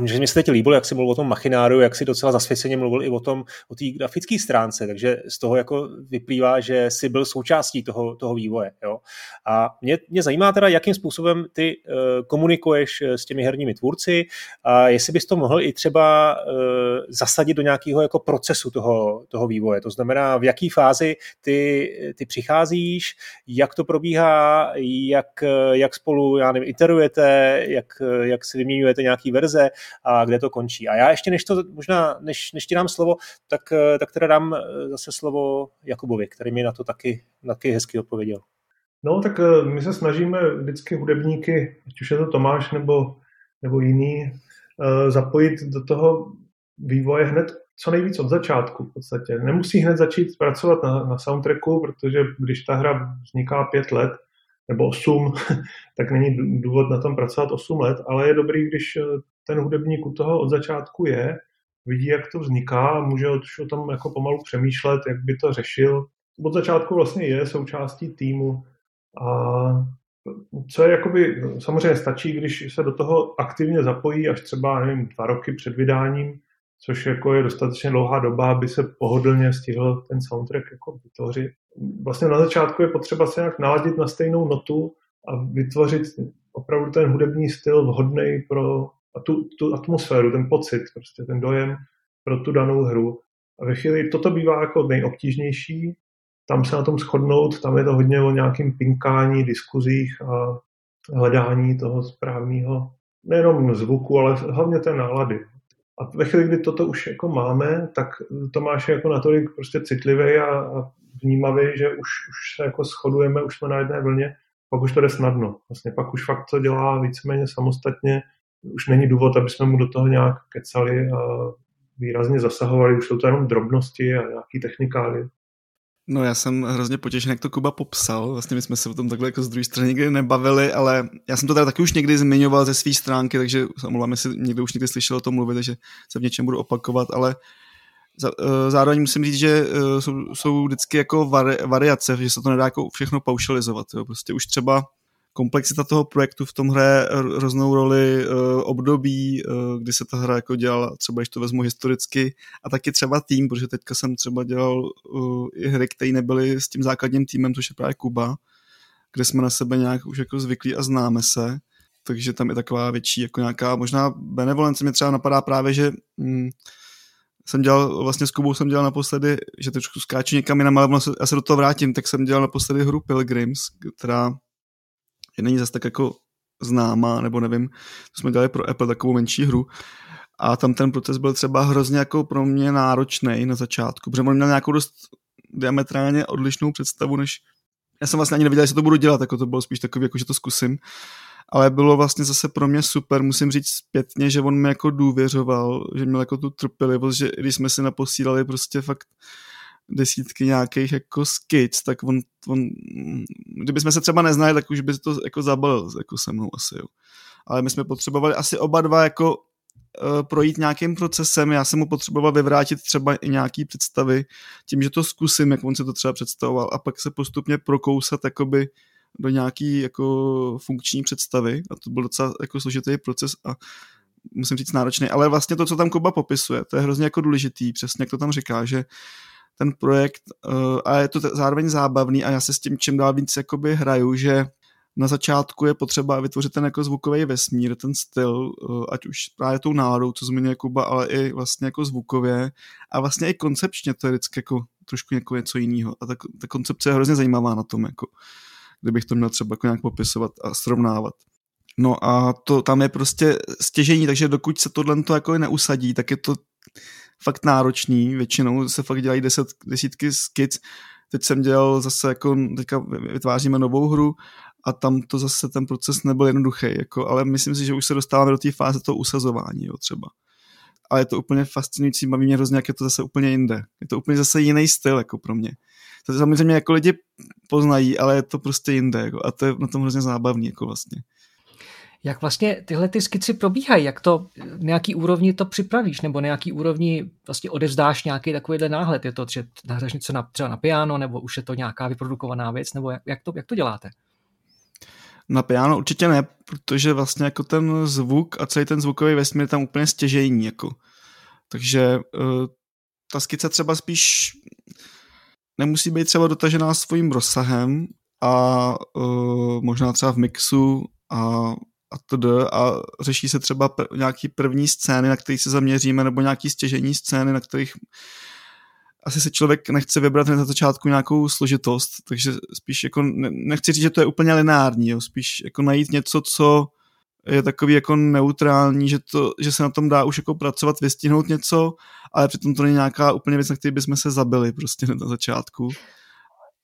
Že mi se teď líbilo, jak jsi mluvil o tom machináru, jak si docela zasvěceně mluvil i o tom, o té grafické stránce, takže z toho jako vyplývá, že jsi byl součástí toho, toho vývoje. Jo? A mě, mě zajímá teda, jakým způsobem ty uh, komunikuješ s těmi herními tvůrci a jestli bys to mohl i třeba uh, zasadit do nějakého jako procesu toho, toho vývoje. To znamená, v jaký fázi ty, ty přicházíš, jak to probíhá, jak, jak spolu, já nevím, iterujete, jak, jak si vyměňujete nějaký verze, a kde to končí. A já ještě než, to, možná, než, než ti dám slovo, tak, tak teda dám eh, zase slovo Jakubovi, který mi na to taky, taky hezky odpověděl. No, tak eh, my se snažíme vždycky hudebníky, ať už je to Tomáš nebo, nebo jiný, eh, zapojit do toho vývoje hned co nejvíc od začátku v podstatě. Nemusí hned začít pracovat na, na soundtracku, protože když ta hra vzniká pět let, nebo osm, tak není důvod na tom pracovat osm let, ale je dobrý, když ten hudebník u toho od začátku je, vidí, jak to vzniká, může už o tom jako pomalu přemýšlet, jak by to řešil. Od začátku vlastně je součástí týmu a co je jakoby, samozřejmě stačí, když se do toho aktivně zapojí až třeba, nevím, dva roky před vydáním, což jako je dostatečně dlouhá doba, aby se pohodlně stihl ten soundtrack jako vytvořit. Vlastně na začátku je potřeba se nějak naladit na stejnou notu a vytvořit opravdu ten hudební styl vhodný pro a tu, tu atmosféru, ten pocit, prostě ten dojem pro tu danou hru. A ve chvíli toto bývá jako nejobtížnější, tam se na tom shodnout, tam je to hodně o nějakým pinkání, diskuzích a hledání toho správného, nejenom zvuku, ale hlavně té nálady. A ve chvíli, kdy toto už jako máme, tak Tomáš je jako natolik prostě citlivý a, a vnímavý, že už, už se jako shodujeme, už jsme na jedné vlně, pak už to jde snadno. Vlastně pak už fakt to dělá víceméně samostatně, už není důvod, aby jsme mu do toho nějak kecali a výrazně zasahovali, už jsou to jenom drobnosti a nějaký technikály. No já jsem hrozně potěšen, jak to Kuba popsal. Vlastně my jsme se o tom takhle jako z druhé strany nikdy nebavili, ale já jsem to teda taky už někdy zmiňoval ze své stránky, takže omlouvám, jestli někdo už někdy slyšel o tom mluvit, takže se v něčem budu opakovat, ale eh, zároveň musím říct, že eh, jsou, jsou vždycky jako vari, variace, že se to nedá jako všechno paušalizovat. Jo. Prostě už třeba komplexita toho projektu v tom hraje hroznou roli uh, období, uh, kdy se ta hra jako dělala, třeba když to vezmu historicky, a taky třeba tým, protože teďka jsem třeba dělal uh, i hry, které nebyly s tím základním týmem, což je právě Kuba, kde jsme na sebe nějak už jako zvyklí a známe se, takže tam je taková větší jako nějaká možná benevolence. Mě třeba napadá právě, že mm, jsem dělal, vlastně s Kubou jsem dělal naposledy, že trošku skáču někam jinam, ale já se do toho vrátím, tak jsem dělal naposledy hru Pilgrims, která není zase tak jako známá, nebo nevím, to jsme dělali pro Apple takovou menší hru. A tam ten proces byl třeba hrozně jako pro mě náročný na začátku, protože on měl nějakou dost diametrálně odlišnou představu, než já jsem vlastně ani nevěděl, jestli to budu dělat, jako to bylo spíš takový, jako že to zkusím, ale bylo vlastně zase pro mě super, musím říct zpětně, že on mi jako důvěřoval, že měl jako tu trpělivost, že když jsme si naposílali prostě fakt desítky nějakých jako skic, tak on, on kdybychom se třeba neznali, tak už by to jako zabalil jako se mnou asi, jo. ale my jsme potřebovali asi oba dva jako uh, projít nějakým procesem, já jsem mu potřeboval vyvrátit třeba i nějaký představy, tím, že to zkusím, jak on se to třeba představoval a pak se postupně prokousat jakoby do nějaký jako funkční představy. A to byl docela jako složitý proces a musím říct náročný, ale vlastně to, co tam Koba popisuje, to je hrozně jako důležitý, přesně jak to tam říká, že ten projekt uh, a je to zároveň zábavný a já se s tím čím dál víc jakoby hraju, že na začátku je potřeba vytvořit ten jako zvukový vesmír, ten styl, uh, ať už právě tou náladou, co zmiňuje Kuba, ale i vlastně jako zvukově a vlastně i koncepčně to je vždycky jako trošku jako něco jiného a ta, ta koncepce je hrozně zajímavá na tom, jako kdybych to měl třeba jako nějak popisovat a srovnávat. No a to tam je prostě stěžení, takže dokud se tohle to jako neusadí, tak je to fakt náročný, většinou se fakt dělají deset, desítky skic, teď jsem dělal zase jako, teďka vytváříme novou hru a tam to zase ten proces nebyl jednoduchý, jako, ale myslím si, že už se dostáváme do té fáze toho usazování, jo, třeba. Ale je to úplně fascinující, baví mě hrozně, jak je to zase úplně jinde. Je to úplně zase jiný styl, jako pro mě. To samozřejmě jako lidi poznají, ale je to prostě jinde, jako, a to je na tom hrozně zábavný, jako vlastně. Jak vlastně tyhle ty skici probíhají? Jak to, nějaký úrovni to připravíš? Nebo nějaký úrovni vlastně odevzdáš nějaký takovýhle náhled? Je to, že nahraš něco na, třeba na piano, nebo už je to nějaká vyprodukovaná věc? Nebo jak, jak, to, jak to děláte? Na piano určitě ne, protože vlastně jako ten zvuk a celý ten zvukový vesmír je tam úplně stěžejní. Jako. Takže uh, ta skice třeba spíš nemusí být třeba dotažená svým rozsahem a uh, možná třeba v mixu a a td. a řeší se třeba pr- nějaký první scény, na kterých se zaměříme, nebo nějaký stěžení scény, na kterých asi se člověk nechce vybrat na začátku nějakou složitost, takže spíš jako nechci říct, že to je úplně lineární, jo, spíš jako najít něco, co je takový jako neutrální, že, to, že se na tom dá už jako pracovat, vystihnout něco, ale přitom to není nějaká úplně věc, na který bychom se zabili prostě na začátku.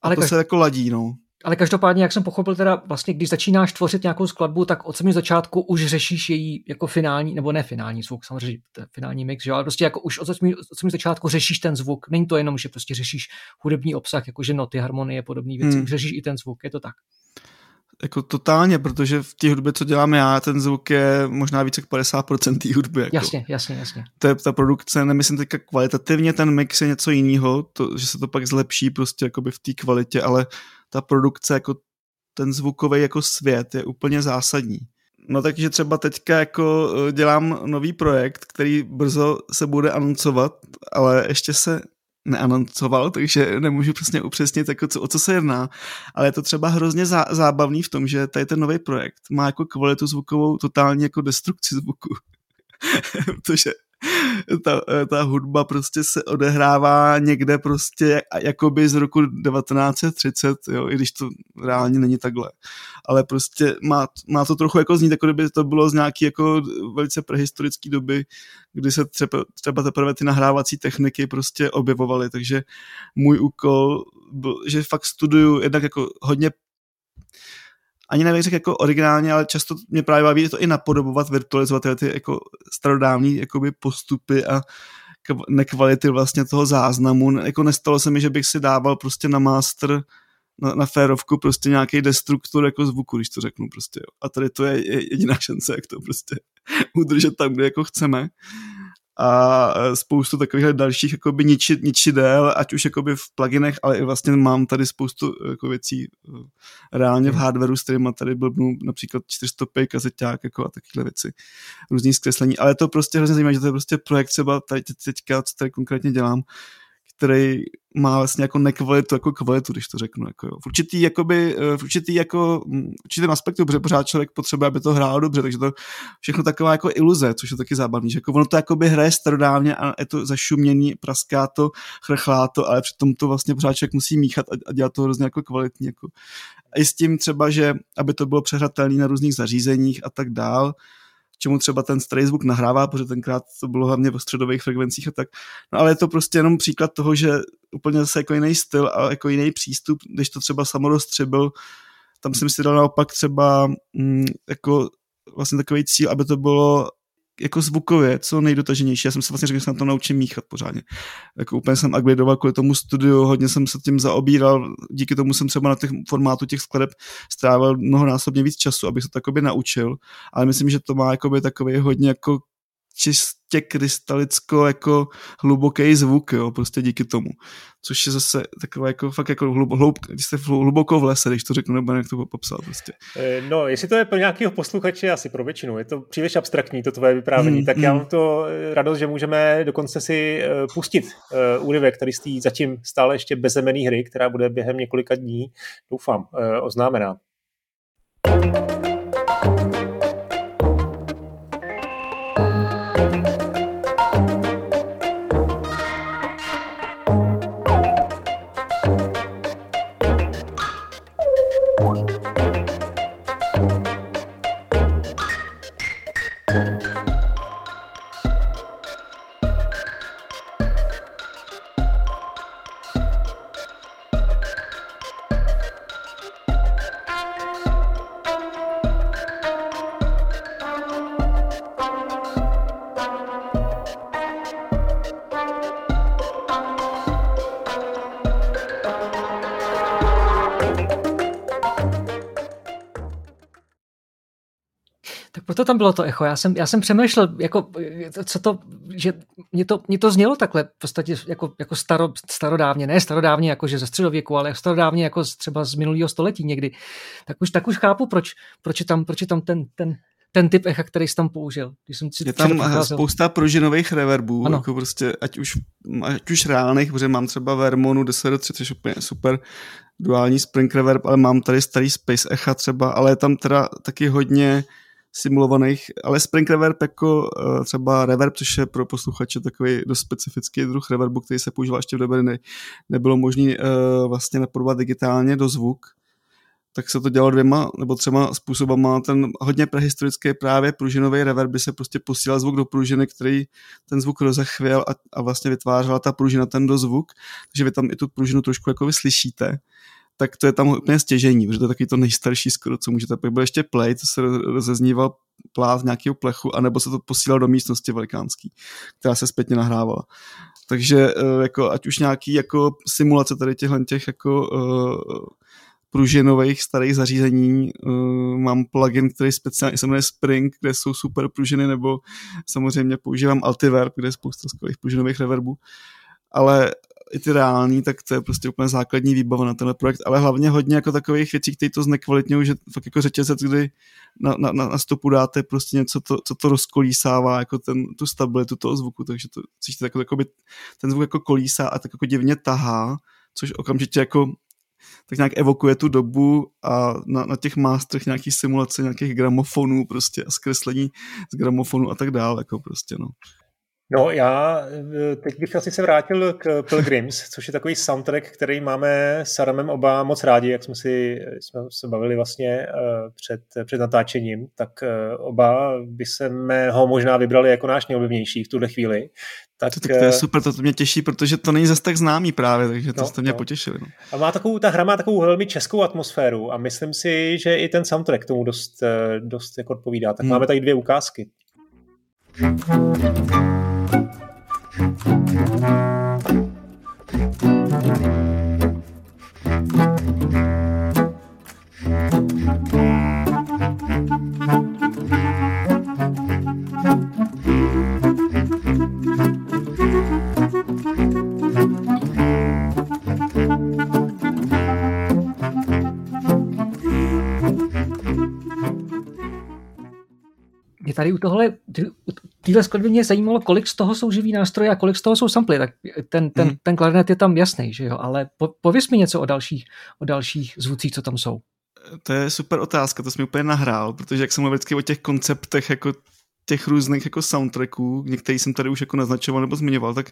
A ale to každý... se jako ladí, no. Ale každopádně, jak jsem pochopil, teda vlastně, když začínáš tvořit nějakou skladbu, tak od samého začátku už řešíš její jako finální, nebo ne finální zvuk, samozřejmě finální mix, že? ale prostě jako už od samého, začátku řešíš ten zvuk. Není to jenom, že prostě řešíš hudební obsah, jakože noty, harmonie, podobné věci, hmm. už řešíš i ten zvuk, je to tak. Jako totálně, protože v té hudbě, co dělám já, ten zvuk je možná více jak 50% té hudby. Jako. Jasně, jasně, jasně. To je ta produkce, nemyslím teďka kvalitativně, ten mix je něco jiného, to, že se to pak zlepší prostě jakoby v té kvalitě, ale ta produkce, jako ten zvukový jako svět je úplně zásadní. No takže třeba teďka jako e, dělám nový projekt, který brzo se bude anoncovat, ale ještě se neanoncoval, takže nemůžu přesně upřesnit, jako co, o co se jedná, ale je to třeba hrozně zá, zábavný v tom, že tady ten nový projekt má jako kvalitu zvukovou totálně jako destrukci zvuku. Protože ta, ta hudba prostě se odehrává někde prostě jakoby z roku 1930, jo, i když to reálně není takhle. Ale prostě má, má to trochu jako znít, jako kdyby to bylo z nějaký jako velice prehistorické doby, kdy se třeba, třeba teprve ty nahrávací techniky prostě objevovaly, takže můj úkol byl, že fakt studuju jednak jako hodně ani nevím, řekl jako originálně, ale často mě právě baví to i napodobovat, virtualizovat ty, jako starodávní jakoby postupy a nekvality vlastně toho záznamu. Jako nestalo se mi, že bych si dával prostě na master na, na férovku prostě nějaký destruktor jako zvuku, když to řeknu prostě. Jo. A tady to je jediná šance, jak to prostě udržet tam, kde jako chceme a e, spoustu takových dalších jakoby niči, ničidel, ať už jakoby v pluginech, ale i vlastně mám tady spoustu e, jako věcí e, reálně v hardwareu, s kterýma tady blbnu například 405 kazeťák jako a takovéhle věci, různý zkreslení, ale je to prostě hrozně zajímavé, že to je prostě projekt třeba tady teďka, co tady konkrétně dělám, který má vlastně jako nekvalitu, jako kvalitu, když to řeknu. Jako jo. V určitý, jakoby, v určitý jako, v určitém aspektu, protože pořád člověk potřebuje, aby to hrálo dobře, takže to všechno taková jako iluze, což je taky zábavný, že jako ono to jakoby hraje starodávně a je to zašumění, praská to, chrchlá to, ale přitom to vlastně pořád člověk musí míchat a, a dělat to hrozně jako kvalitně. Jako. I s tím třeba, že aby to bylo přehratelné na různých zařízeních a tak dál, čemu třeba ten starý zvuk nahrává, protože tenkrát to bylo hlavně v středových frekvencích a tak. No ale je to prostě jenom příklad toho, že úplně zase jako jiný styl a jako jiný přístup, když to třeba samoroztřebil, tam jsem si dal naopak třeba mm, jako vlastně takový cíl, aby to bylo jako zvukově, co nejdotaženější. Já jsem se vlastně řekl, že se na to naučím míchat pořádně. Jako úplně jsem upgradeoval kvůli tomu studiu, hodně jsem se tím zaobíral, díky tomu jsem třeba na těch formátu těch skladeb strávil mnohonásobně víc času, abych se to takoby naučil, ale myslím, že to má takový hodně jako čistě krystalicko jako hluboký zvuk, jo, prostě díky tomu. Což je zase takové jako fakt jako hlub, hlub, když jste hluboko v lese, když to řeknu, nebo jak to popsal prostě. Eh, no, jestli to je pro nějakého posluchače, asi pro většinu, je to příliš abstraktní, to tvoje vyprávění, hmm, tak hmm. já mám to eh, radost, že můžeme dokonce si uh, pustit úryvek, který stojí zatím stále ještě bezemený hry, která bude během několika dní, doufám, oznámená. Proto tam bylo to echo. Já jsem, já jsem přemýšlel, jako, co to, že mě to, mě to znělo takhle v podstatě jako, jako staro, starodávně, ne starodávně jako že ze středověku, ale starodávně jako třeba z minulého století někdy. Tak už, tak už chápu, proč, proč je tam, proč je tam ten, ten, ten typ echa, který jsi tam použil. Když jsem je tam spousta pružinových reverbů, ano. jako prostě, ať už, ať už reálných, protože mám třeba Vermonu 10 3, což je úplně super duální spring reverb, ale mám tady starý Space Echa třeba, ale je tam teda taky hodně simulovaných, ale Spring Reverb jako uh, třeba reverb, což je pro posluchače takový dost specifický druh reverbu, který se používá ještě v době, ne, nebylo možné uh, vlastně napodobovat digitálně do zvuk, tak se to dělalo dvěma nebo třema způsobama. Ten hodně prehistorický právě pružinový reverb by se prostě posílal zvuk do pružiny, který ten zvuk rozechvěl a, a vlastně vytvářela ta pružina ten do zvuk, takže vy tam i tu pružinu trošku jako vyslyšíte tak to je tam úplně stěžení, protože to je takový to nejstarší skoro, co můžete. Pak byl ještě play, to se rozezníval plát nějakého plechu, anebo se to posílal do místnosti velikánský, která se zpětně nahrávala. Takže eh, jako, ať už nějaký jako simulace tady těchto těch jako uh, pružinových starých zařízení. Uh, mám plugin, který speciálně se jmenuje Spring, kde jsou super pružiny, nebo samozřejmě používám Altiverb, kde je spousta skvělých pružinových reverbů. Ale i ty reální, tak to je prostě úplně základní výbava na tenhle projekt, ale hlavně hodně jako takových věcí, které to znekvalitňují, že fakt jako řetězec, kdy na, na, na stopu dáte prostě něco, to, co to rozkolísává, jako ten, tu stabilitu toho zvuku, takže to cítíte jako, jako by, ten zvuk jako kolísá a tak jako divně tahá, což okamžitě jako tak nějak evokuje tu dobu a na, na těch mástrech nějaký simulace nějakých gramofonů prostě a zkreslení z gramofonu a tak dále, jako prostě no. No já eh, teď bych asi se vrátil k Pilgrims, což je takový soundtrack, který máme s Aramem oba moc rádi, jak jsme si jsme se bavili vlastně eh, před, před natáčením, tak eh, oba by se ho možná vybrali jako náš nejoblivnější v tuhle chvíli. Tak, to, tak to je super, to, to mě těší, protože to není zase tak známý právě, takže to no, jste mě no. potěšili. No. A má takovou, ta hra má takovou velmi českou atmosféru a myslím si, že i ten soundtrack tomu dost, dost jako odpovídá. Tak hmm. máme tady dvě ukázky. Thank you. Tady u tohle, u téhle skladby mě zajímalo, kolik z toho jsou živý nástroje a kolik z toho jsou samply. Tak ten, ten, hmm. ten klarinet je tam jasný, že jo? Ale po, pověs mi něco o dalších, o dalších zvucích, co tam jsou. To je super otázka, to jsi mi úplně nahrál, protože jak jsem mluvil vždycky o těch konceptech jako těch různých jako soundtracků, některý jsem tady už jako naznačoval nebo zmiňoval, tak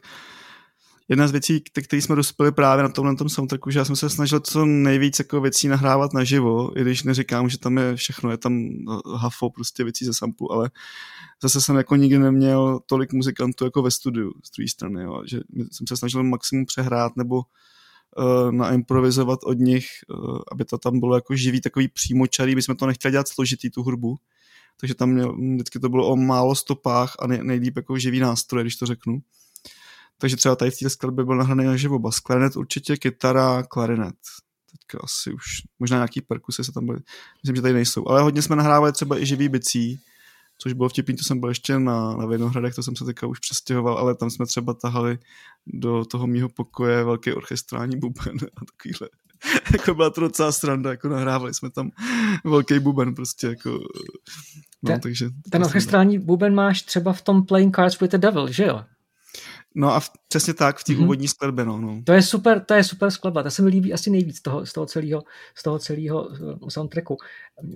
jedna z věcí, které jsme dospěli právě na tomhle tom soundtracku, že já jsem se snažil co nejvíc jako věcí nahrávat naživo, i když neříkám, že tam je všechno, je tam hafo prostě věcí ze samplu, ale zase jsem jako nikdy neměl tolik muzikantů jako ve studiu z druhé strany, jo, že jsem se snažil maximum přehrát nebo uh, naimprovizovat od nich, uh, aby to tam bylo jako živý, takový přímočarý, jsme to nechtěli dělat složitý, tu hudbu, takže tam měl, vždycky to bylo o málo stopách a nej, nejlíp jako živý nástroj, když to řeknu. Takže třeba tady v té skladbě byl nahraný na živo bas, klarinet určitě, kytara, klarinet. Teďka asi už, možná nějaký perkusy se tam byly, myslím, že tady nejsou. Ale hodně jsme nahrávali třeba i živý bicí, což bylo vtipný, to jsem byl ještě na, na Vinohradech, to jsem se teďka už přestěhoval, ale tam jsme třeba tahali do toho mýho pokoje velký orchestrální buben a takovýhle. jako byla to docela sranda, jako nahrávali jsme tam velký buben prostě, jako no, ten, takže... Ten orchestrální buben máš třeba v tom Playing Cards with the Devil, že jo? No a v, přesně tak, v té mm-hmm. úvodní skladbě, no, no. To je super, to je super skladba, ta se mi líbí asi nejvíc toho, z toho celého, z toho celého eh, soundtracku.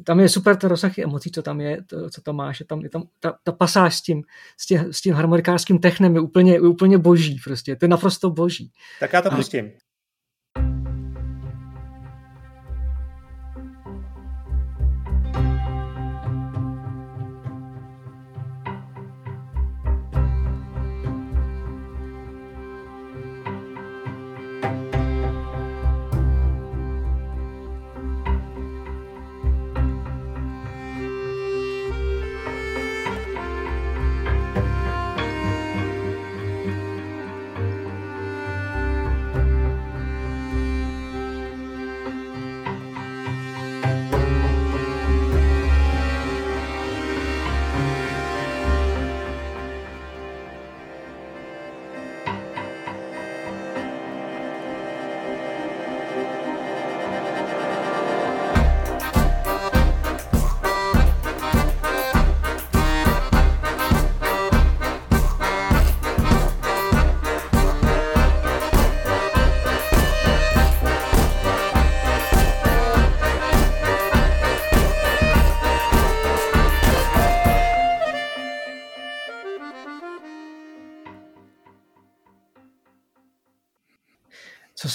Tam je super ten rozsah emocí, co tam je, to, co tam máš, je tam, je tam ta, ta pasáž s tím, s tím, s tím harmonikářským technem je úplně, je úplně boží prostě, to je naprosto boží. Tak já to pustím.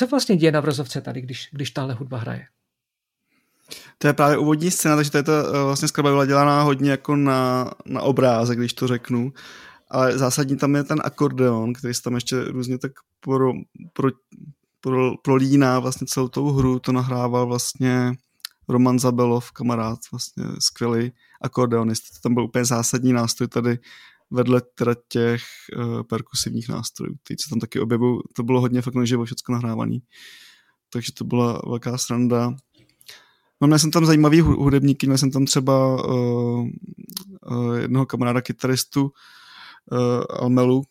Se vlastně děje na vrzovce tady, když, když tahle hudba hraje? To je právě úvodní scéna, takže to je to eh, vlastně skladba byla dělaná hodně jako na, na obrázek, když to řeknu. Ale zásadní tam je ten akordeon, který se tam ještě různě tak pro, pro, pro, prolíná vlastně celou tou hru. To nahrával vlastně Roman Zabelov, kamarád, vlastně skvělý akordeonist. To tam byl úplně zásadní nástroj tady vedle teda těch uh, perkusivních nástrojů, ty se tam taky objevují, to bylo hodně fakt naživo všechno nahrávaný. Takže to byla velká sranda. No, měl jsem tam zajímavý hudebníky, měl jsem tam třeba uh, uh, jednoho kamaráda kytaristu uh, Almelu,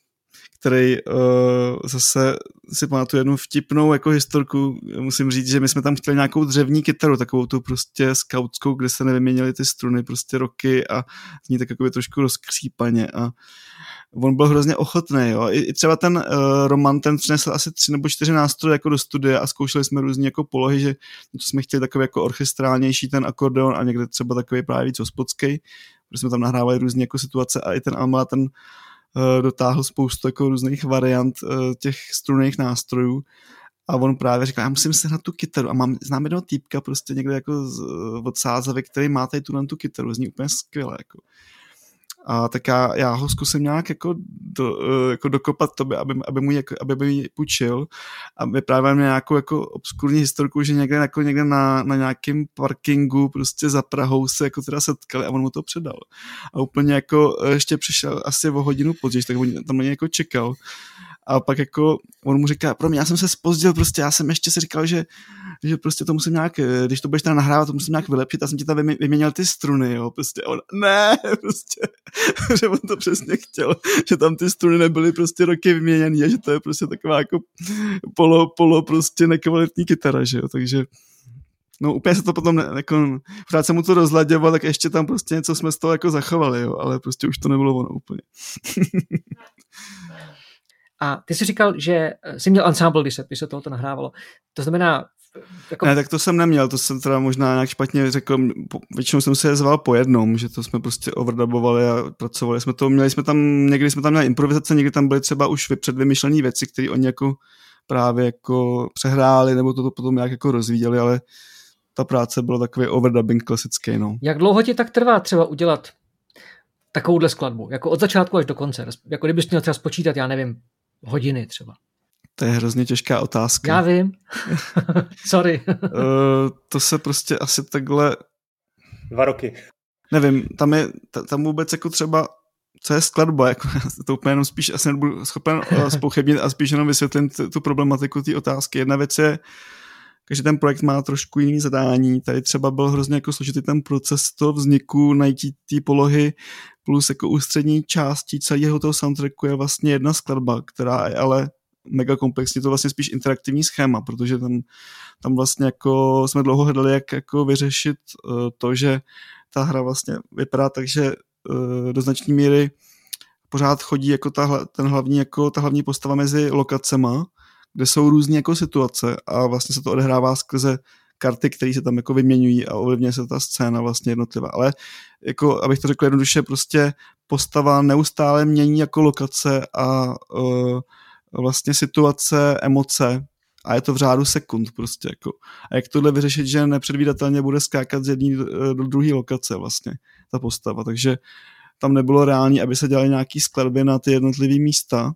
který uh, zase si pamatuju jednu vtipnou jako historku. Musím říct, že my jsme tam chtěli nějakou dřevní kytaru, takovou tu prostě skautskou, kde se nevyměnily ty struny prostě roky a zní tak jako trošku rozkřípaně a on byl hrozně ochotný, jo. I, i třeba ten uh, Roman, ten přinesl asi tři nebo čtyři nástroje jako do studia a zkoušeli jsme různé jako polohy, že to jsme chtěli takový jako orchestrálnější ten akordeon a někde třeba takový právě víc hospodský, protože jsme tam nahrávali různé jako situace a i ten Alma ten dotáhl spoustu jako různých variant uh, těch strunných nástrojů a on právě říkal, já musím se na tu kytaru a mám, znám jednoho týpka prostě někde jako z, od Sázavy, který má tady tu, tu kytaru, zní úplně skvěle, jako. A tak já, já ho zkusím nějak jako, do, eh, jako dokopat tobě, aby, aby, mu, jako, aby mi půjčil a vyprávěl mi nějakou jako obskurní historku, že někde, jako někde na, na nějakém parkingu prostě za Prahou se jako teda setkali a on mu to předal. A úplně jako ještě přišel asi o hodinu později, tak on tam na něj jako čekal a pak jako on mu říká, pro mě, já jsem se spozdil, prostě já jsem ještě si říkal, že, že prostě to musím nějak, když to budeš tam nahrávat, to musím nějak vylepšit, já jsem ti tam vyměnil ty struny, jo, prostě on, ne, prostě, že on to přesně chtěl, že tam ty struny nebyly prostě roky vyměněný a že to je prostě taková jako polo, polo prostě nekvalitní kytara, že jo, takže no úplně se to potom, ne, jako, pořád se mu to rozladěval, tak ještě tam prostě něco jsme z toho jako zachovali, jo, ale prostě už to nebylo ono úplně. A ty jsi říkal, že eh, jsi měl ensemble, když se, když se tohoto nahrávalo. To znamená... Jako... Ne, tak to jsem neměl, to jsem teda možná nějak špatně řekl, většinou jsem se je zval po jednom, že to jsme prostě overdubovali a pracovali jsme to, měli jsme tam, někdy jsme tam měli improvizace, někdy tam byly třeba už předvymyšlené věci, které oni jako právě jako přehráli, nebo to, to potom nějak jako rozvíjeli, ale ta práce byla takový overdubbing klasický, no. Jak dlouho ti tak trvá třeba udělat takovouhle skladbu, jako od začátku až do konce, jako kdybys měl třeba spočítat, já nevím, hodiny třeba? To je hrozně těžká otázka. Já vím. Sorry. uh, to se prostě asi takhle... Dva roky. nevím, tam je, tam vůbec jako třeba co je skladba, jako, to úplně jenom spíš asi nebudu schopen spochybnit a spíš jenom vysvětlím tu problematiku té otázky. Jedna věc je, takže ten projekt má trošku jiný zadání. Tady třeba byl hrozně jako složitý ten proces toho vzniku, najít té polohy, plus jako ústřední částí celého toho soundtracku je vlastně jedna skladba, která je ale mega komplexní, to vlastně spíš interaktivní schéma, protože tam, tam vlastně jako jsme dlouho hledali, jak jako vyřešit uh, to, že ta hra vlastně vypadá tak, že uh, do značné míry pořád chodí jako ta, ten hlavní, jako ta hlavní postava mezi lokacema, kde jsou různé jako situace a vlastně se to odehrává skrze karty, které se tam jako vyměňují a ovlivňuje se ta scéna vlastně jednotlivá. Ale jako, abych to řekl jednoduše, prostě postava neustále mění jako lokace a uh, vlastně situace, emoce a je to v řádu sekund prostě jako. A jak tohle vyřešit, že nepředvídatelně bude skákat z jedné do druhé lokace vlastně ta postava, takže tam nebylo reálné, aby se dělaly nějaký skladby na ty jednotlivé místa,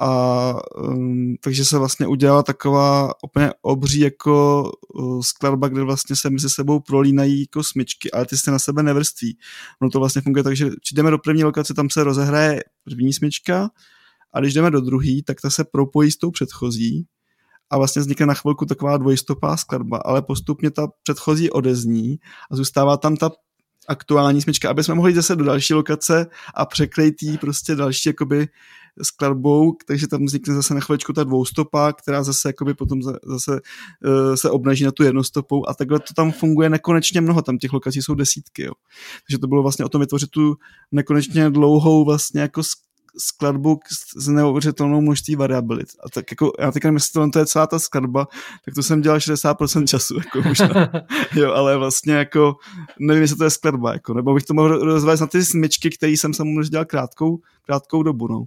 a um, takže se vlastně udělala taková úplně obří jako uh, skladba, kde vlastně se mezi sebou prolínají jako smyčky, ale ty se na sebe nevrství. No to vlastně funguje tak, že když jdeme do první lokace, tam se rozehraje první smyčka a když jdeme do druhé, tak ta se propojí s tou předchozí a vlastně vznikne na chvilku taková dvojstopá skladba, ale postupně ta předchozí odezní a zůstává tam ta aktuální smyčka, aby jsme mohli zase do další lokace a překlejt prostě další jakoby skladbou, takže tam vznikne zase na chvíličku ta dvoustopa, která zase jakoby potom zase uh, se obnaží na tu jednostopou a takhle to tam funguje nekonečně mnoho, tam těch lokací jsou desítky, jo. Takže to bylo vlastně o tom vytvořit tu nekonečně dlouhou vlastně jako skladbu s neuvěřitelnou množství variabilit. A tak jako, já teď myslím, že to je celá ta skladba, tak to jsem dělal 60% času, jako možná. jo, ale vlastně jako, nevím, jestli to je skladba, jako, nebo bych to mohl rozvést na ty smyčky, které jsem samozřejmě dělal krátkou, krátkou dobu, no.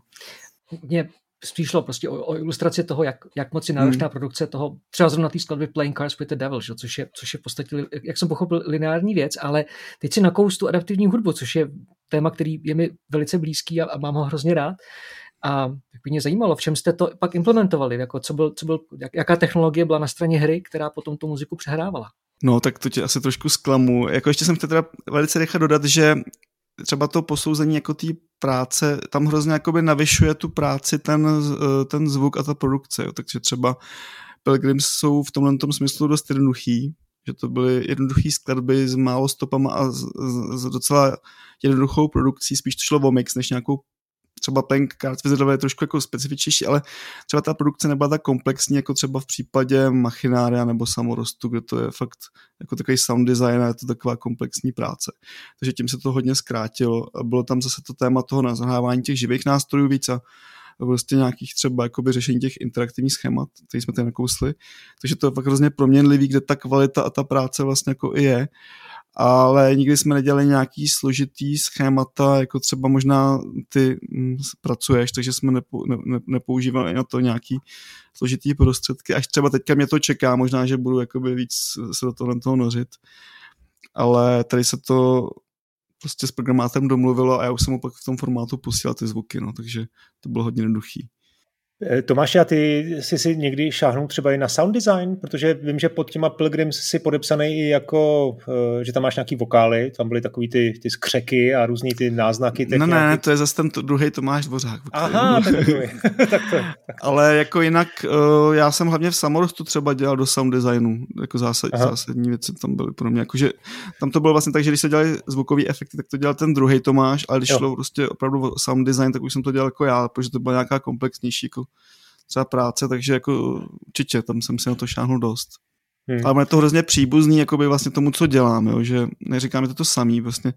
Mě spíš šlo prostě o, o ilustraci toho, jak, jak moc je náročná hmm. produkce toho, třeba zrovna té skladby Playing Cards with the Devil, že? Což, je, což je v podstatě, jak jsem pochopil, lineární věc, ale teď si nakous tu adaptivní hudbu, což je téma, který je mi velice blízký a, a mám ho hrozně rád. A jak by mě zajímalo, v čem jste to pak implementovali, jako co byl, co byl, jak, jaká technologie byla na straně hry, která potom tu muziku přehrávala. No, tak to tě asi trošku zklamu. Jako ještě jsem chtěl teda velice rychle dodat, že třeba to posouzení jako té práce, tam hrozně jakoby navyšuje tu práci ten, eh, ten zvuk a ta produkce. Jo. Takže třeba Pilgrims jsou v tomhle tom smyslu dost jednoduchý, že to byly jednoduché skladby s málo stopama a s, s, s docela jednoduchou produkcí, spíš to šlo o mix, než nějakou třeba Playing Cards je trošku jako specifičnější, ale třeba ta produkce nebyla tak komplexní, jako třeba v případě Machinária nebo Samorostu, kde to je fakt jako takový sound design a je to taková komplexní práce. Takže tím se to hodně zkrátilo. Bylo tam zase to téma toho nazahrávání těch živých nástrojů víc a prostě nějakých třeba jakoby řešení těch interaktivních schémat, které jsme tady nakousli. Takže to je fakt hrozně proměnlivý, kde ta kvalita a ta práce vlastně jako i je ale nikdy jsme nedělali nějaký složitý schémata, jako třeba možná ty mm, pracuješ, takže jsme nepo, ne, ne, nepoužívali na to nějaký složitý prostředky. Až třeba teďka mě to čeká, možná, že budu jakoby víc se do toho, toho nořit. Ale tady se to prostě s programátem domluvilo a já už jsem mu pak v tom formátu posílal ty zvuky, no, takže to bylo hodně jednoduchý. Eh, Tomáš, a ty jsi si někdy šáhnul třeba i na sound design, protože vím, že pod těma Pilgrims si podepsaný i jako, eh, že tam máš nějaký vokály, tam byly takový ty, ty skřeky a různý ty náznaky. No ne, nějaký... to je zase ten druhý Tomáš Dvořák. Aha, tak, tak to, tak. Ale jako jinak, uh, já jsem hlavně v Samorostu třeba dělal do sound designu, jako zásad, zásadní věci tam byly pro mě, jakože tam to bylo vlastně tak, že když se dělali zvukové efekty, tak to dělal ten druhý Tomáš, ale když jo. šlo prostě opravdu o sound design, tak už jsem to dělal jako já, protože to byla nějaká komplexnější jako třeba práce, takže jako určitě tam jsem si na to šáhnul dost. Hmm. Ale je to hrozně příbuzný jakoby vlastně tomu, co dělám, jo, že neříkáme to to samý, vlastně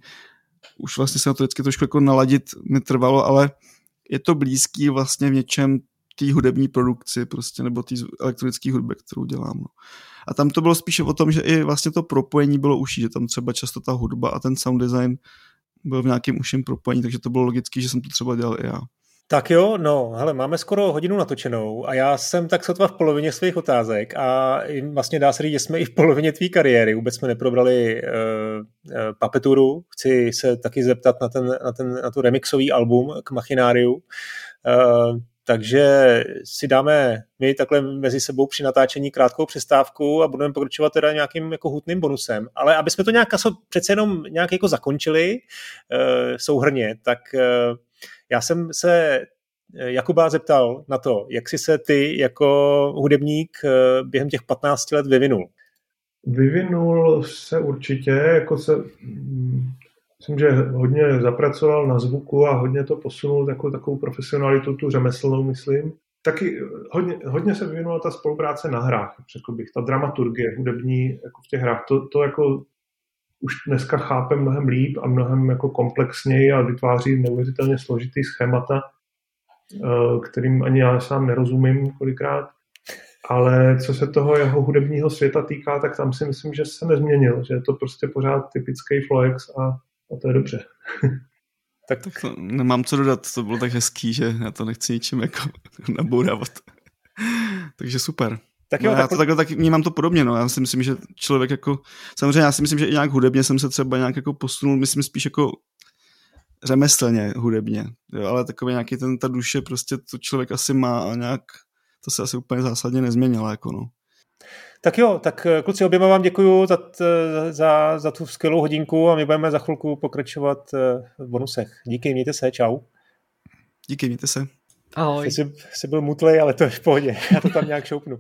už vlastně se na to vždycky trošku jako naladit mi trvalo, ale je to blízký vlastně v něčem té hudební produkci prostě, nebo té elektronické hudby, kterou dělám. No. A tam to bylo spíše o tom, že i vlastně to propojení bylo užší, že tam třeba často ta hudba a ten sound design byl v nějakém užším propojení, takže to bylo logické, že jsem to třeba dělal i já. Tak jo, no, hele, máme skoro hodinu natočenou a já jsem tak sotva v polovině svých otázek a vlastně dá se říct, že jsme i v polovině tvý kariéry. Vůbec jsme neprobrali uh, uh, papeturu. Chci se taky zeptat na, ten, na, ten, na tu remixový album k Machináriu. Uh, takže si dáme my takhle mezi sebou při natáčení krátkou přestávku a budeme pokračovat teda nějakým jako hutným bonusem. Ale aby jsme to nějak přece jenom nějak jako zakončili uh, souhrně, tak já jsem se Jakuba zeptal na to, jak jsi se ty jako hudebník během těch 15 let vyvinul. Vyvinul se určitě, jako se, myslím, že hodně zapracoval na zvuku a hodně to posunul takovou, takovou profesionalitu, tu řemeslnou, myslím. Taky hodně, hodně se vyvinula ta spolupráce na hrách, řekl bych, ta dramaturgie hudební jako v těch hrách. To, to jako už dneska chápem mnohem líp a mnohem jako komplexněji a vytváří neuvěřitelně složitý schémata, eh, kterým ani já sám nerozumím kolikrát. Ale co se toho jeho hudebního světa týká, tak tam si myslím, že se nezměnil, že je to prostě pořád typický Floex a, a to je dobře. tak, tak to nemám co dodat, to bylo tak hezký, že já to nechci ničím jako nabourávat. Takže super. Tak jo, no, tak... já to takhle tak vnímám to podobně, no. Já si myslím, že člověk jako, samozřejmě já si myslím, že i nějak hudebně jsem se třeba nějak jako posunul, myslím spíš jako řemeslně hudebně, jo, ale takový nějaký ten, ta duše prostě to člověk asi má a nějak to se asi úplně zásadně nezměnilo. Jako no. Tak jo, tak eh, kluci, oběma vám děkuju za, za, za tu skvělou hodinku a my budeme za chvilku pokračovat eh, v bonusech. Díky, mějte se, čau. Díky, mějte se. Ahoj. Jsi, jsi byl mutlej, ale to je v pohodě. Já to tam nějak šoupnu.